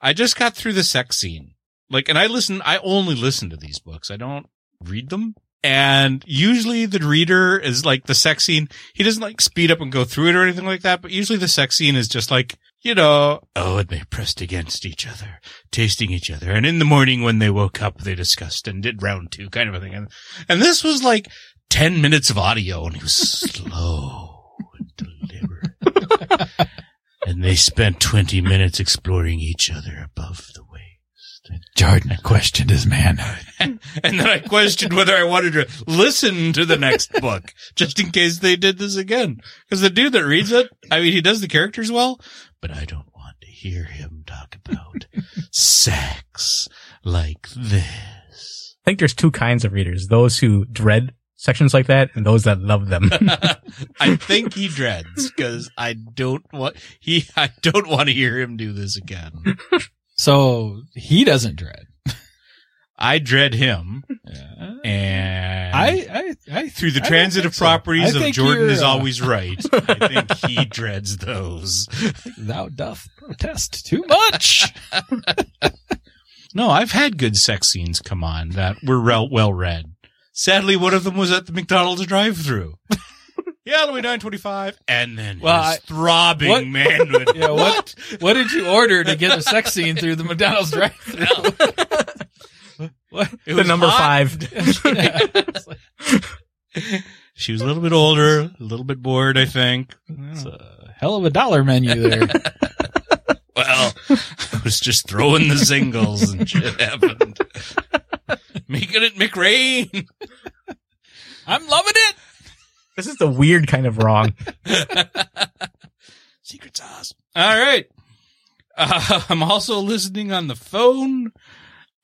I just got through the sex scene. Like, and I listen, I only listen to these books. I don't read them. And usually the reader is like the sex scene. He doesn't like speed up and go through it or anything like that. But usually the sex scene is just like, you know, oh, and they pressed against each other, tasting each other. And in the morning when they woke up, they discussed and did round two kind of a thing. And, and this was like 10 minutes of audio and he was [LAUGHS] slow and deliberate. And they spent 20 minutes exploring each other above the waist. Jordan questioned his manhood. [LAUGHS] And then I questioned whether I wanted to listen to the next book just in case they did this again. Because the dude that reads it, I mean, he does the characters well, but I don't want to hear him talk about [LAUGHS] sex like this. I think there's two kinds of readers: those who dread sections like that, and those that love them. [LAUGHS] [LAUGHS] I think he dreads because I don't want he I don't want to hear him do this again. So he doesn't dread. I dread him, Yeah. and I, I, I, through the I transitive so. properties I of Jordan is uh, always right. [LAUGHS] I think he dreads those. Thou doth protest too much. No, I've had good sex scenes come on that were well, well read. Sadly, one of them was at the McDonald's drive-through. [LAUGHS] yeah, Louis 925. And then Well, his I- throbbing what- manhood. [LAUGHS] Yeah, what- what did you order to get a sex scene through the McDonald's drive-thru? [LAUGHS] what? It the was number hot. five. She was a little bit older, a little bit bored, I think. it's a hell of a dollar menu there. Well, I was just throwing the singles and shit happened. [LAUGHS] Making it McRain. [LAUGHS] I'm loving it. This is the weird kind of wrong. [LAUGHS] Secret sauce. All right. Uh, I'm also listening on the phone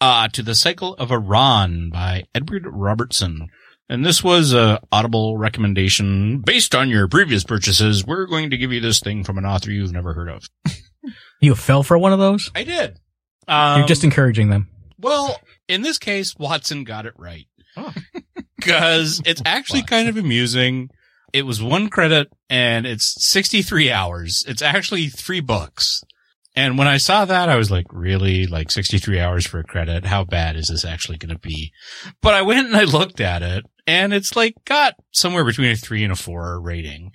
uh, to The Cycle of Arawn by Edward Robertson. And this was a audible recommendation based on your previous purchases. We're going to give you this thing from an author you've never heard of. You fell for one of those. I did. Um, You're just encouraging them. Well, in this case, Watson got it right. Oh. [LAUGHS] Cause it's actually kind of amusing. It was one credit and it's 63 hours. It's actually three books. And when I saw that, I was like, really? Like 63 hours for a credit? How bad is this actually going to be? But I went and I looked at it and it's like got somewhere between a three and a four rating.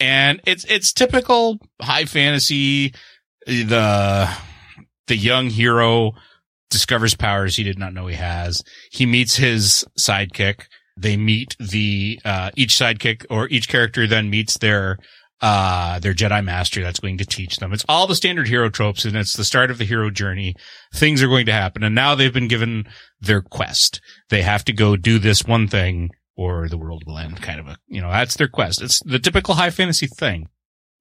And it's, it's typical high fantasy. The, the young hero discovers powers he did not know he has. He meets his sidekick. They meet the, uh, each sidekick or each character then meets their, uh, their Jedi master that's going to teach them. It's all the standard hero tropes and it's the start of the hero journey. Things are going to happen. And now they've been given their quest. They have to go do this one thing or the world will end kind of a, you know, that's their quest. It's the typical high fantasy thing,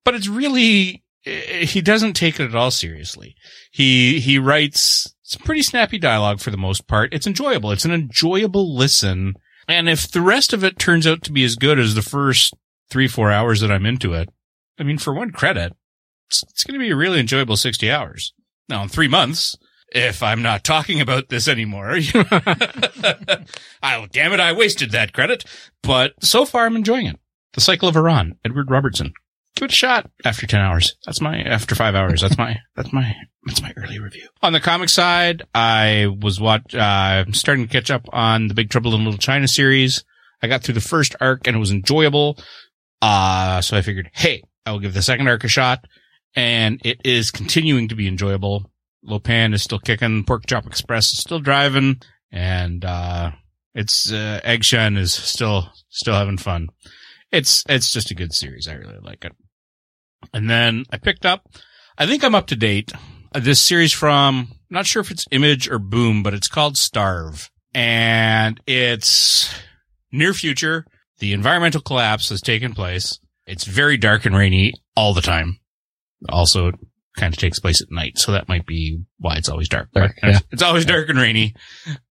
but it's really, eh, he doesn't take it at all seriously. He, he writes some pretty snappy dialogue for the most part. It's enjoyable. It's an enjoyable listen. And if the rest of it turns out to be as good as the first three, four hours that I'm into it, I mean, for one credit, it's, it's going to be a really enjoyable 60 hours. Now, in three months, if I'm not talking about this anymore. [LAUGHS] oh, [LAUGHS] damn it. I wasted that credit. But so far I'm enjoying it. The Cycle of Arawn, Edward Robertson. Give it a shot after 10 hours. That's my, after five hours. That's my, [LAUGHS] that's my, that's my early review. On the comic side, I was watch, uh, I'm starting to catch up on the Big Trouble in Little China series. I got through the first arc and it was enjoyable. Uh, so I figured, hey, I will give the second arc a shot. And it is continuing to be enjoyable. Lo Pan is still kicking. Pork Chop Express is still driving. And, uh, it's, uh, Egg Shen is still, still having fun. It's, it's just a good series. I really like it. And then I picked up, I think I'm up to date. uh, This series from, I'm not sure if it's Image or Boom, but it's called Starve. And it's near future. The environmental collapse has taken place. It's very dark and rainy all the time. Also, it kind of takes place at night, so that might be why it's always dark. Dark, yeah. It's always dark and rainy.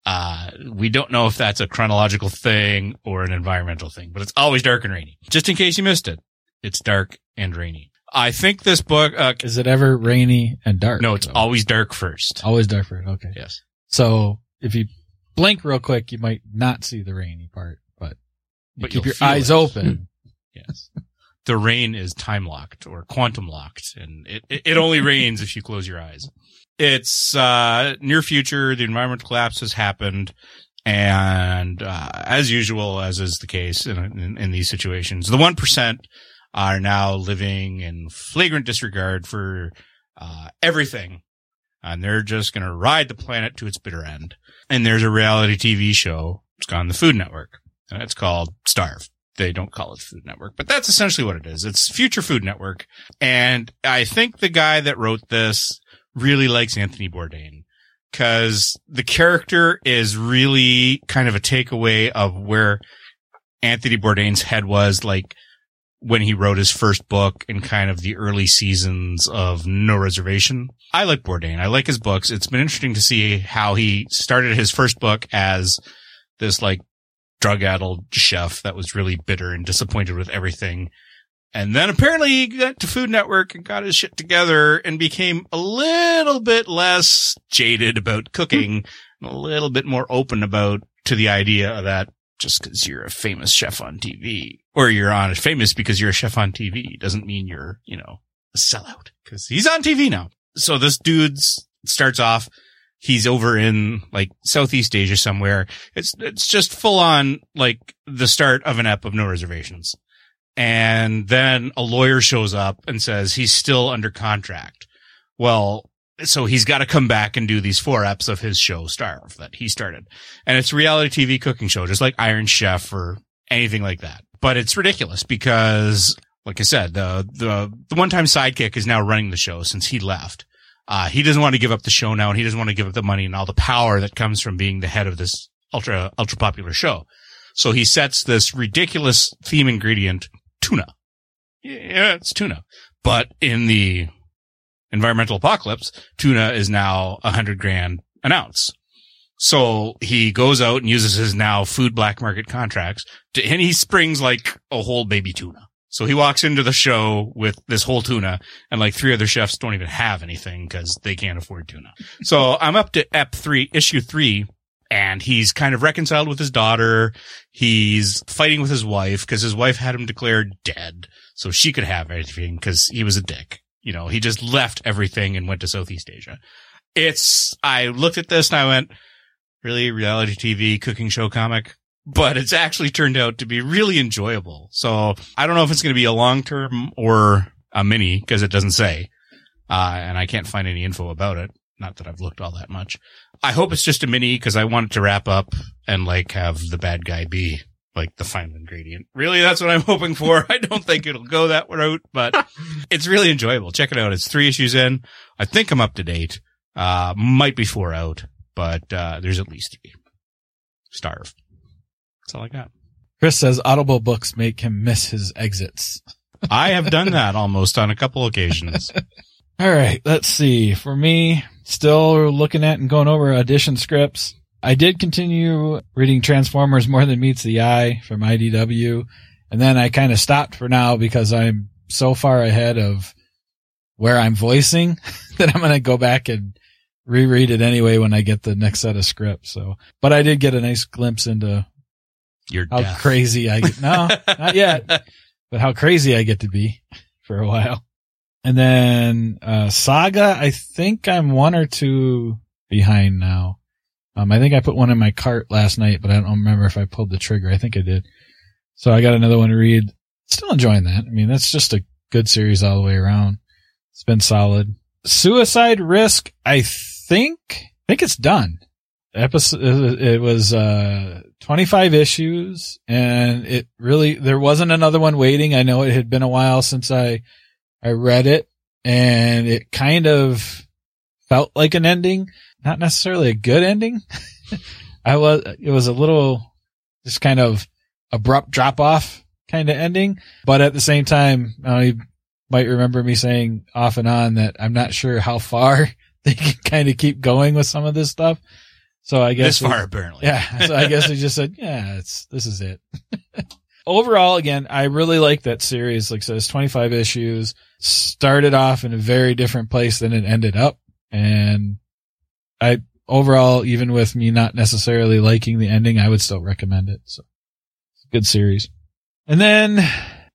Uh, we don't know if that's a chronological thing or an environmental thing, but it's always dark and rainy. Just in case you missed it, it's dark and rainy. I think this book, uh, Is it ever rainy and dark? no, it's though? always dark first. always dark for it. Okay. Yes. So if you blink real quick, you might not see the rainy part, but you But keep your eyes it. open. [LAUGHS] Yes. The rain is time locked or quantum locked and it, it, it only rains if you close your eyes. It's, uh, near future. The environmental collapse has happened. And, uh, as usual, as is the case in, in, in these situations, the 1% are now living in flagrant disregard for, uh, everything. And they're just going to ride the planet to its bitter end. And there's a reality TV show. It's on the Food Network and it's called Starve they don't call it Food Network, but that's essentially what it is. It's Future Food Network. And I think the guy that wrote this really likes Anthony Bourdain because the character is really kind of a takeaway of where Anthony Bourdain's head was like when he wrote his first book in kind of the early seasons of No Reservation. I like Bourdain. I like his books. It's been interesting to see how he started his first book as this like drug-addled chef that was really bitter and disappointed with everything. And then apparently he got to Food Network and got his shit together and became a little bit less jaded about cooking hmm. a little bit more open about to the idea of that just because you're a famous chef on TV or you're on famous because you're a chef on TV doesn't mean you're, you know, a sellout because he's on TV now. So this dude's starts off he's over in like Southeast Asia somewhere. It's, it's just full on like the start of an ep of no reservations. And then a lawyer shows up and says he's still under contract. Well, so he's got to come back and do these four eps of his show Starve that he started. And it's reality TV cooking show, just like Iron Chef or anything like that. But it's ridiculous because, like I said, the, the, the one-time sidekick is now running the show since he left. Uh, he doesn't want to give up the show now and he doesn't want to give up the money and all the power that comes from being the head of this ultra, ultra popular show. So he sets this ridiculous theme ingredient, tuna. Yeah, it's tuna. But in the environmental apocalypse, tuna is now a hundred grand an ounce. So he goes out and uses his now food black market contracts to, and he springs like a whole baby tuna. So he walks into the show with this whole tuna and like three other chefs don't even have anything because they can't afford tuna. So I'm up to ep three, issue three, and he's kind of reconciled with his daughter. He's fighting with his wife because his wife had him declared dead so she could have everything because he was a dick. You know, he just left everything and went to Southeast Asia. It's, I looked at this and I went, really reality TV cooking show comic? But it's actually turned out to be really enjoyable. So I don't know if it's going to be a long term or a mini because it doesn't say. Uh, and I can't find any info about it. Not that I've looked all that much. I hope it's just a mini because I want it to wrap up and like have the bad guy be like the final ingredient. Really, that's what I'm [LAUGHS] hoping for. I don't think it'll go that route, but [LAUGHS] it's really enjoyable. Check it out. It's three issues in. I think I'm up to date. Uh, might be four out, but, uh, there's at least three. Starve. That's all I got. Chris says Audible books make him miss his exits. I have done [LAUGHS] that almost on a couple occasions. All right, let's see. For me, still looking at and going over audition scripts. I did continue reading Transformers More Than Meets the Eye from IDW, and then I kind of stopped for now because I'm so far ahead of where I'm voicing [LAUGHS] that I'm going to go back and reread it anyway when I get the next set of scripts. So, but I did get a nice glimpse into Your how crazy I get. No, not yet, [LAUGHS] but how crazy I get to be for a while. And then, uh, Saga, I think I'm one or two behind now. Um, I think I put one in my cart last night, but I don't remember if I pulled the trigger. I think I did. So I got another one to read. Still enjoying that. I mean, that's just a good series all the way around. It's been solid. Suicide Risk, I think, I think it's done. Episode, it was, uh, 25 issues and it really, there wasn't another one waiting. I know it had been a while since I, I read it and it kind of felt like an ending, not necessarily a good ending. [LAUGHS] I was, it was a little just kind of abrupt drop off kind of ending, but at the same time, uh, you might remember me saying off and on that I'm not sure how far [LAUGHS] they can kind of keep going with some of this stuff. So I guess This we- far, apparently. yeah. [LAUGHS] So I guess we just said, yeah, it's, this is it. Overall, again, I really like that series. Like I said, it's 25 issues, started off in a very different place than it ended up. And I, overall, even with me not necessarily liking the ending, I would still recommend it. So good series. And then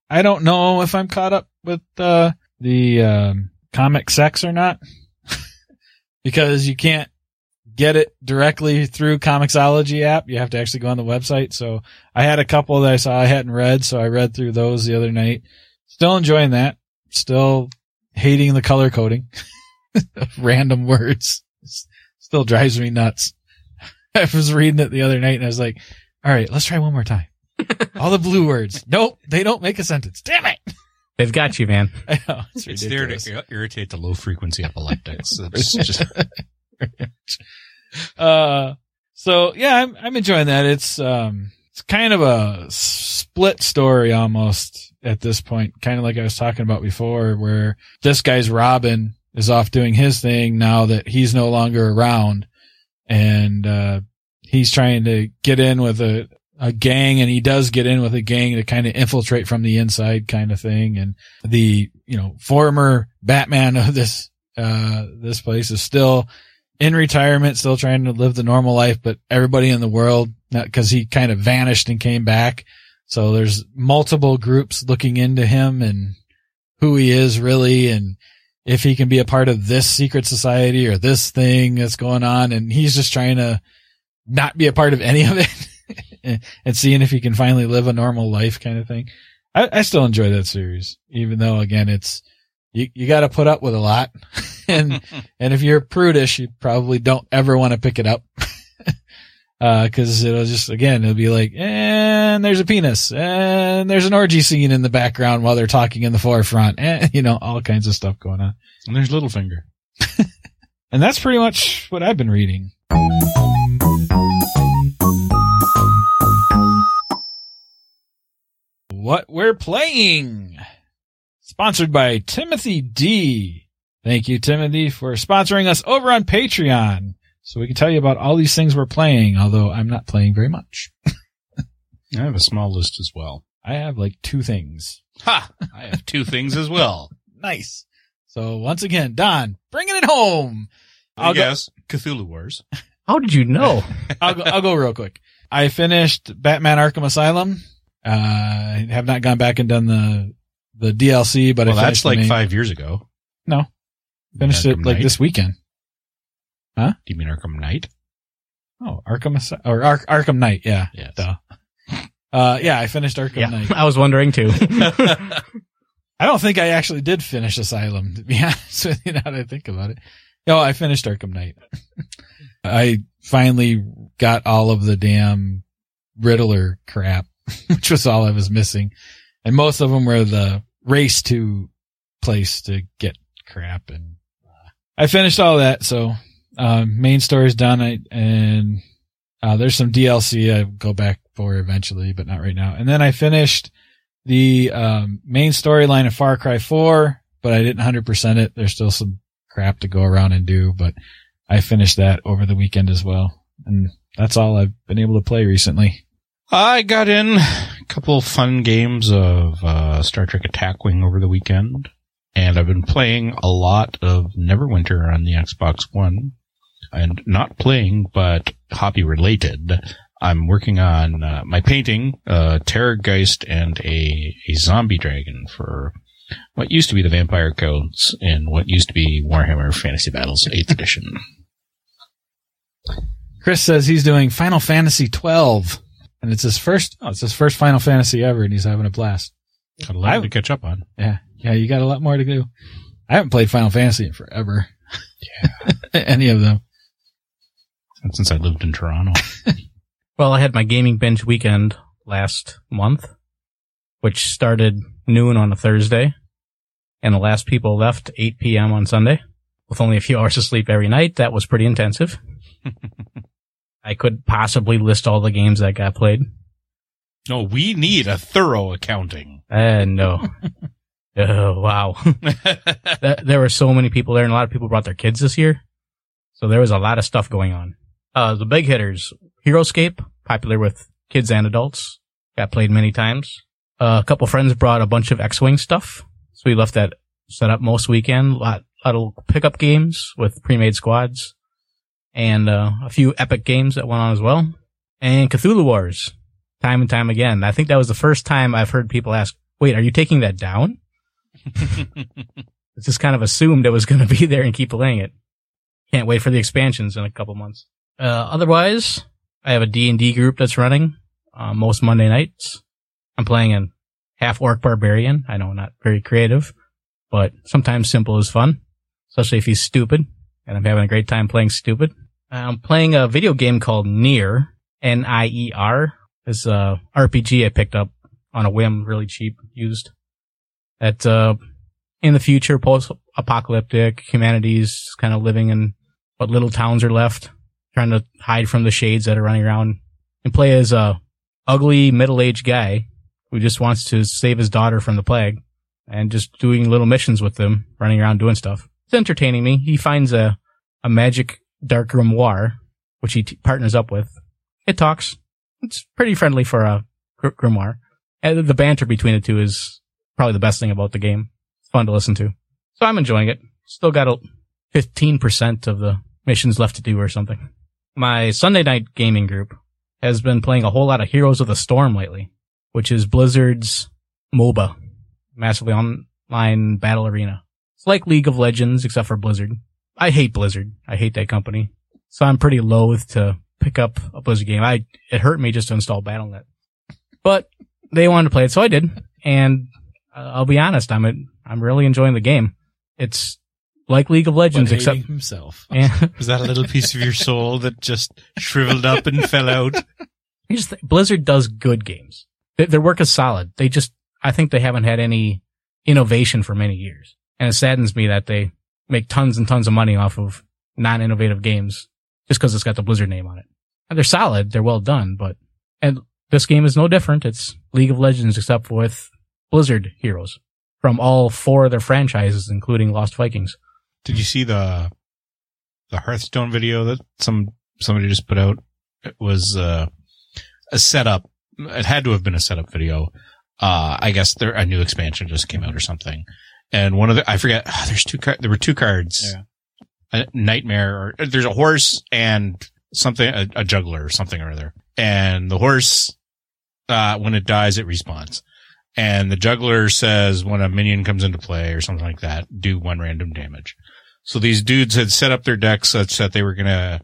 I don't know if I'm caught up with, uh, the, um, comic sex or not [LAUGHS] because you can't get it directly through Comixology app. You have to actually go on the website. So I had a couple that I saw I hadn't read, so I read through those the other night. Still enjoying that. Still hating the color coding [LAUGHS] random words. Still drives me nuts. [LAUGHS] I was reading it the other night and I was like, all right, let's try one more time. [LAUGHS] All the blue words. Nope, they don't make a sentence. Damn it. They've got you, man. [LAUGHS] I know. It's, It's there to irritate the low frequency epileptics. It's just, uh, so yeah, I'm, I'm enjoying that. It's, um, it's kind of a split story almost at this point, kind of like I was talking about before, where this guy's Robin is off doing his thing now that he's no longer around and, uh, he's trying to get in with a, a gang and he does get in with a gang to kind of infiltrate from the inside kind of thing. And the, you know, former Batman of this, uh, this place is still in retirement, still trying to live the normal life, but everybody in the world, cause he kind of vanished and came back. So there's multiple groups looking into him and who he is really and if he can be a part of this secret society or this thing that's going on. And he's just trying to not be a part of any of it [LAUGHS] and, seeing if he can finally live a normal life kind of thing. I, I still enjoy that series, even though again, it's, you, you got to put up with a lot. [LAUGHS] and, [LAUGHS] and if you're prudish, you probably don't ever want to pick it up. Uh, cause it'll just, again, it'll be like, and there's a penis and there's an orgy scene in the background while they're talking in the forefront and, [LAUGHS] you know, all kinds of stuff going on. and there's Littlefinger. [LAUGHS] And that's pretty much what I've been reading. What we're playing. Sponsored by Timothy D. Thank you, Timothy, for sponsoring us over on Patreon. So we can tell you about all these things we're playing, although I'm not playing very much. I have a small list as well. I have like two things. Ha! I have two things as well. [LAUGHS] Nice. So once again, Don, bringing it home. I I'll go- guess Cthulhu Wars. [LAUGHS] How did you know? [LAUGHS] I'll go, I'll go real quick. I finished Batman Arkham Asylum. Uh, I have not gone back and done the, the DLC, but well, I that's finished the like main- five years ago. No, finished Arkham it like Knight? this weekend. Do you mean Arkham Knight? Oh, Arkham or Ar- Arkham Knight. Yeah. Yes. Duh. Uh, yeah, I finished Arkham yeah, Knight. [LAUGHS] I was wondering too. [LAUGHS] I don't think I actually did finish Asylum, to be [LAUGHS] honest with you, now that I think about it. No, I finished Arkham Knight. I finally got all of the damn Riddler crap, which was all I was missing. And most of them were the race to place to get crap. And uh, I finished all that. So, um, main story's done. I, and, uh, there's some DLC I go back for eventually, but not right now. And then I finished the um, main storyline of Far Cry 4, but I didn't 100% it. There's still some crap to go around and do, but I finished that over the weekend as well. And that's all I've been able to play recently. I got in a couple fun games of uh, Star Trek Attack Wing over the weekend, and I've been playing a lot of Neverwinter on the Xbox One. And not playing, but hobby related. I'm working on uh, my painting, uh, Terrorgeist and a, a zombie dragon for what used to be the Vampire Counts and what used to be Warhammer Fantasy Battles 8th edition. Chris says he's doing Final Fantasy 12, and it's his first. Oh, it's his first Final Fantasy ever, and he's having a blast. Got a lot I- to catch up on. Yeah, yeah, you got a lot more to do. I haven't played Final Fantasy in forever. Yeah, [LAUGHS] any of them. Since I lived in Toronto. [LAUGHS] Well, I had my gaming binge weekend last month, which started noon on a Thursday, and the last people left 8 p.m. on Sunday, with only a few [LAUGHS] hours of sleep every night. That was pretty intensive. [LAUGHS] I could possibly list all the games that got played. No, we need a thorough accounting. Uh, no. oh, wow. Th- there were so many people there, and a lot of people brought their kids this year. So there was a lot of stuff going on. Uh, the big hitters, Heroescape, popular with kids and adults, got played many times. Uh, a couple friends brought a bunch of X-Wing stuff. So we left that set up most weekend. A lot, lot of pickup games with pre-made squads and, uh, a few epic games that went on as well. And Cthulhu Wars, time and time again. I think that was the first time I've heard people ask, wait, are you taking that down? [LAUGHS] It's just kind of assumed it was going to be there and keep playing it. Can't wait for the expansions in a couple months. Uh, otherwise, I have a D&D group that's running, uh, most Monday nights. I'm playing a half orc barbarian. I know, not very creative, but sometimes simple is fun, especially if he's stupid. And I'm having a great time playing stupid. I'm playing a video game called Near, N-I-E-R. It's a RPG I picked up on a whim, really cheap, used. That, uh, in the future, post-apocalyptic, humanity's kind of living in what little towns are left, trying to hide from the shades that are running around, and play as a ugly middle-aged guy who just wants to save his daughter from the plague, and just doing little missions with them, running around doing stuff. It's entertaining me. He finds a a magic dark grimoire, which he t- partners up with. It talks. It's pretty friendly for a gr- grimoire. And the banter between the two is probably the best thing about the game. It's fun to listen to. So I'm enjoying it. Still got a 15% of the missions left to do or something. My Sunday night gaming group has been playing a whole lot of Heroes of the Storm lately, which is Blizzard's MOBA, massively online battle arena. It's like League of Legends, except for Blizzard. I hate Blizzard. I hate that company. So I'm pretty loath to pick up a Blizzard game. I, it hurt me just to install Battle.net. But they wanted to play it, so I did. And uh, I'll be honest, I'm, I'm really enjoying the game. It's like League of Legends, But except, himself. [LAUGHS] yeah. Was that a little piece of your soul that just shriveled up and fell out? [LAUGHS] I just think Blizzard does good games. Their, their work is solid. They just, I think they haven't had any innovation for many years. And it saddens me that they make tons and tons of money off of non-innovative games just because it's got the Blizzard name on it. And they're solid. They're well done, but, and this game is no different. It's League of Legends except with Blizzard heroes from all four of their franchises, including Lost Vikings. Did you see the the Hearthstone video that some somebody just put out? It was uh, a setup. It had to have been a setup video. Uh, I guess there a new expansion just came out or something. And one of the I forget. [SIGHS] there's two. There were two cards. Yeah. A nightmare. Or there's a horse and something. A, a juggler or something or other. And the horse, uh, when it dies, it respawns. And the juggler says when a minion comes into play or something like that, do one random damage. So these dudes had set up their decks such that they were gonna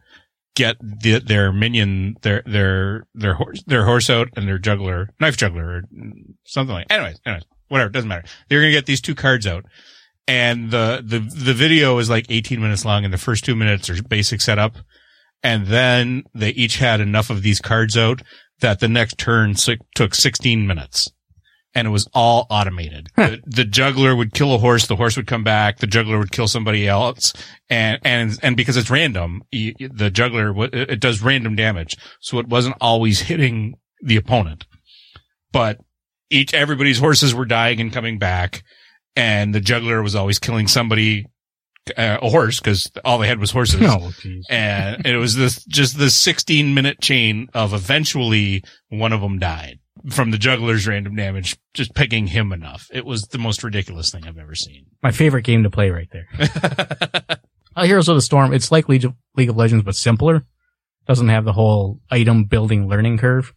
get the, their minion, their their their horse, their horse out and their juggler, knife juggler, or something like. Anyways, anyways, whatever, doesn't matter. They're gonna get these two cards out, and the the the video is like 18 minutes long, and the first two minutes are basic setup, and then they each had enough of these cards out that the next turn took 16 minutes and it was all automated. the, the juggler would kill a horse, the horse would come back, the juggler would kill somebody else, and and and because it's random, y- y- the juggler it does random damage, so it wasn't always hitting the opponent, but each everybody's horses were dying and coming back, and the juggler was always killing somebody, uh, a horse, because all they had was horses. Oh, and it was this just this 16 minute chain of eventually one of them died from the juggler's random damage just picking him enough it was the most ridiculous thing i've ever seen My favorite game to play right there. [LAUGHS] Uh, Heroes of the Storm, it's like League of, League of Legends, but simpler. Doesn't have the whole item building learning curve,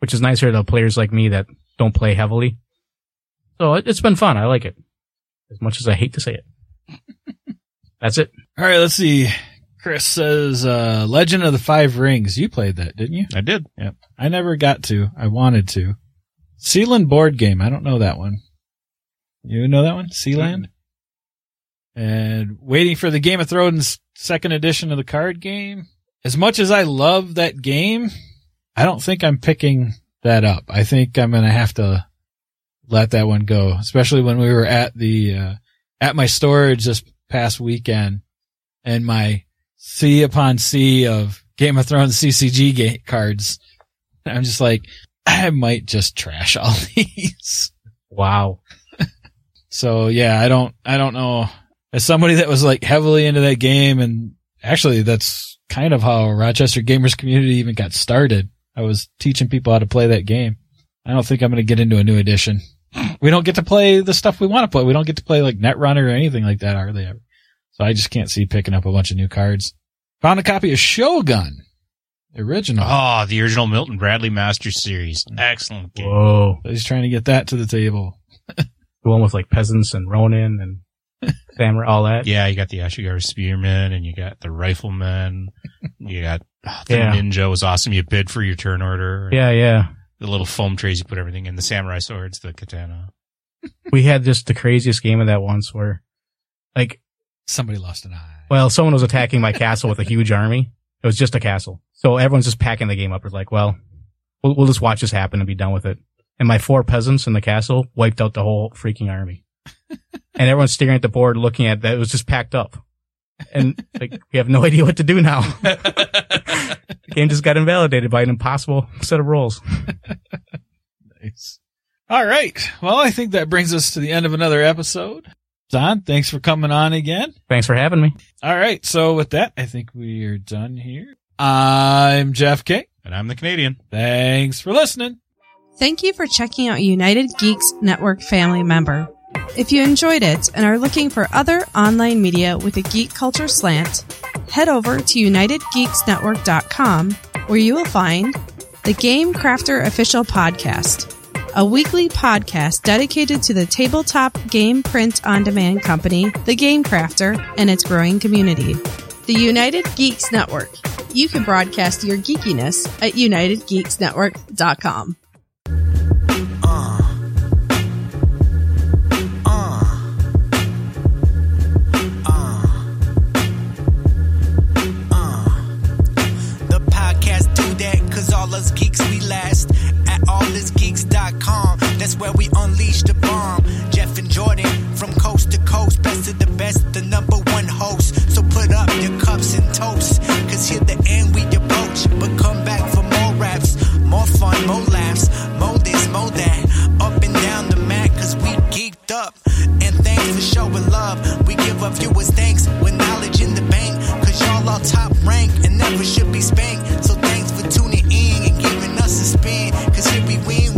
which is nicer to players like me that don't play heavily. So it, it's been fun. I like it. As much as I hate to say it. [LAUGHS] That's it. All right, let's see. Chris says, uh, Legend of the Five Rings. You played that, didn't you? I did. Yep. I never got to. I wanted to. Sealand board game. I don't know that one. You know that one? Sealand? And waiting for the Game of Thrones second edition of the card game. As much as I love that game, I don't think I'm picking that up. I think I'm going to have to let that one go, especially when we were at the, uh, at my storage this past weekend and my sea upon sea of Game of Thrones CCG ga- cards. I'm just like, [CLEARS THROAT] I might just trash all [LAUGHS] these. Wow. [LAUGHS] So yeah, I don't, I don't know. As somebody that was like heavily into that game and actually that's kind of how Rochester gamers community even got started. I was teaching people how to play that game. I don't think I'm going to get into a new edition. [CLEARS THROAT] We don't get to play the stuff we want to play. We don't get to play like Netrunner or anything like that hardly ever. So I just can't see picking up a bunch of new cards. Found a copy of Shogun. Original. Oh, the original Milton Bradley Master Series. Excellent game. Whoa. He's trying to get that to the table. [LAUGHS] The one with like peasants and Ronin and [LAUGHS] samurai, all that. Yeah, you got the Ashigaru Spearman and you got the Rifleman. you got oh, the Yeah. Ninja was awesome. You bid for your turn order. Yeah, yeah. The little foam trays you put everything in. The samurai swords, the katana. We had just the craziest game of that once where, like, Somebody lost an eye. well, someone was attacking my castle with a huge army. It was just a castle. So everyone's just packing the game up. It's like, well, we'll, we'll just watch this happen and be done with it. And my four peasants in the castle wiped out the whole freaking army. [LAUGHS] and everyone's staring at the board looking at that. It was just packed up. And like, we have no idea what to do now. [LAUGHS] the game just got invalidated by an impossible set of rules. [LAUGHS] Nice. All right. Well, I think that brings us to the end of another episode. Don, thanks for coming on again. Thanks for having me. All right. So with that, I think we are done here. I'm Jeff K. And I'm the Canadian. Thanks for listening. Thank you for checking out United Geeks Network family member. If you enjoyed it and are looking for other online media with a geek culture slant, head over to unitedgeeksnetwork.com where you will find the Game Crafter Official Podcast, a weekly podcast dedicated to the tabletop game print on demand company, The Game Crafter, and its growing community. The United Geeks Network. You can broadcast your geekiness at unitedgeeksnetwork.com. That's where we unleash the bomb. Jeff and Jordan from coast to coast, best of the best, the number one host. So put up your cups and toast, cause here the end we approach. But come back for more raps, more fun, more laughs, more this, more that. Up and down the mat, cause we geeked up. And thanks for showing love. We give our viewers thanks with knowledge in the bank. Cause y'all are top rank and never should be spanked. So thanks for tuning in and giving us a spin. Cause here we win.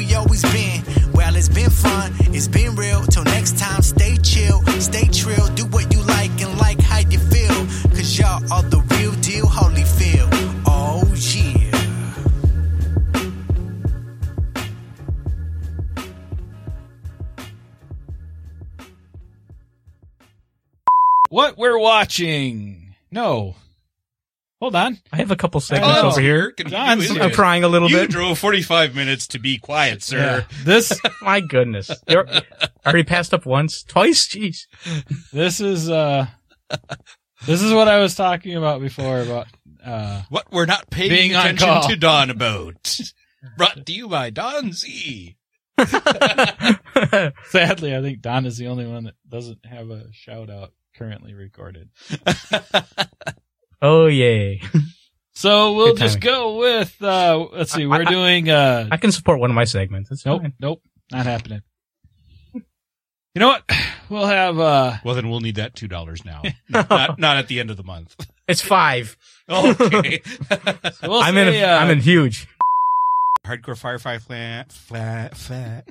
We always been. Well, it's been fun, it's been real. Till next time, stay chill, stay trill. Do what you like and like how you feel. Cause y'all are the real deal, Holyfield. Oh, yeah. What we're watching. No. Hold on. I have a couple segments Oh. over here. John's- You I'm crying a little You bit. You drove 45 minutes to be quiet, sir. Yeah. This [LAUGHS] My goodness. You're already passed up once, twice. Jeez. this is uh this is what I was talking about before about uh What we're not paying Being attention to Don about. Brought to you by Don Z. [LAUGHS] sadly I think Don is the only one that doesn't have a shout out currently recorded. [LAUGHS] oh yay! [LAUGHS] So we'll just go with uh let's see, we're I- I- doing uh I can support one of my segments. It's nope, fine. nope, not happening. You know what? [SIGHS] We'll have uh Well, then we'll need that $2 now. [LAUGHS] not, not at the end of the month. [LAUGHS] It's five. Okay. we'll I'm in. A, uh, I'm in huge. Hardcore Firefly flat, flat, flat.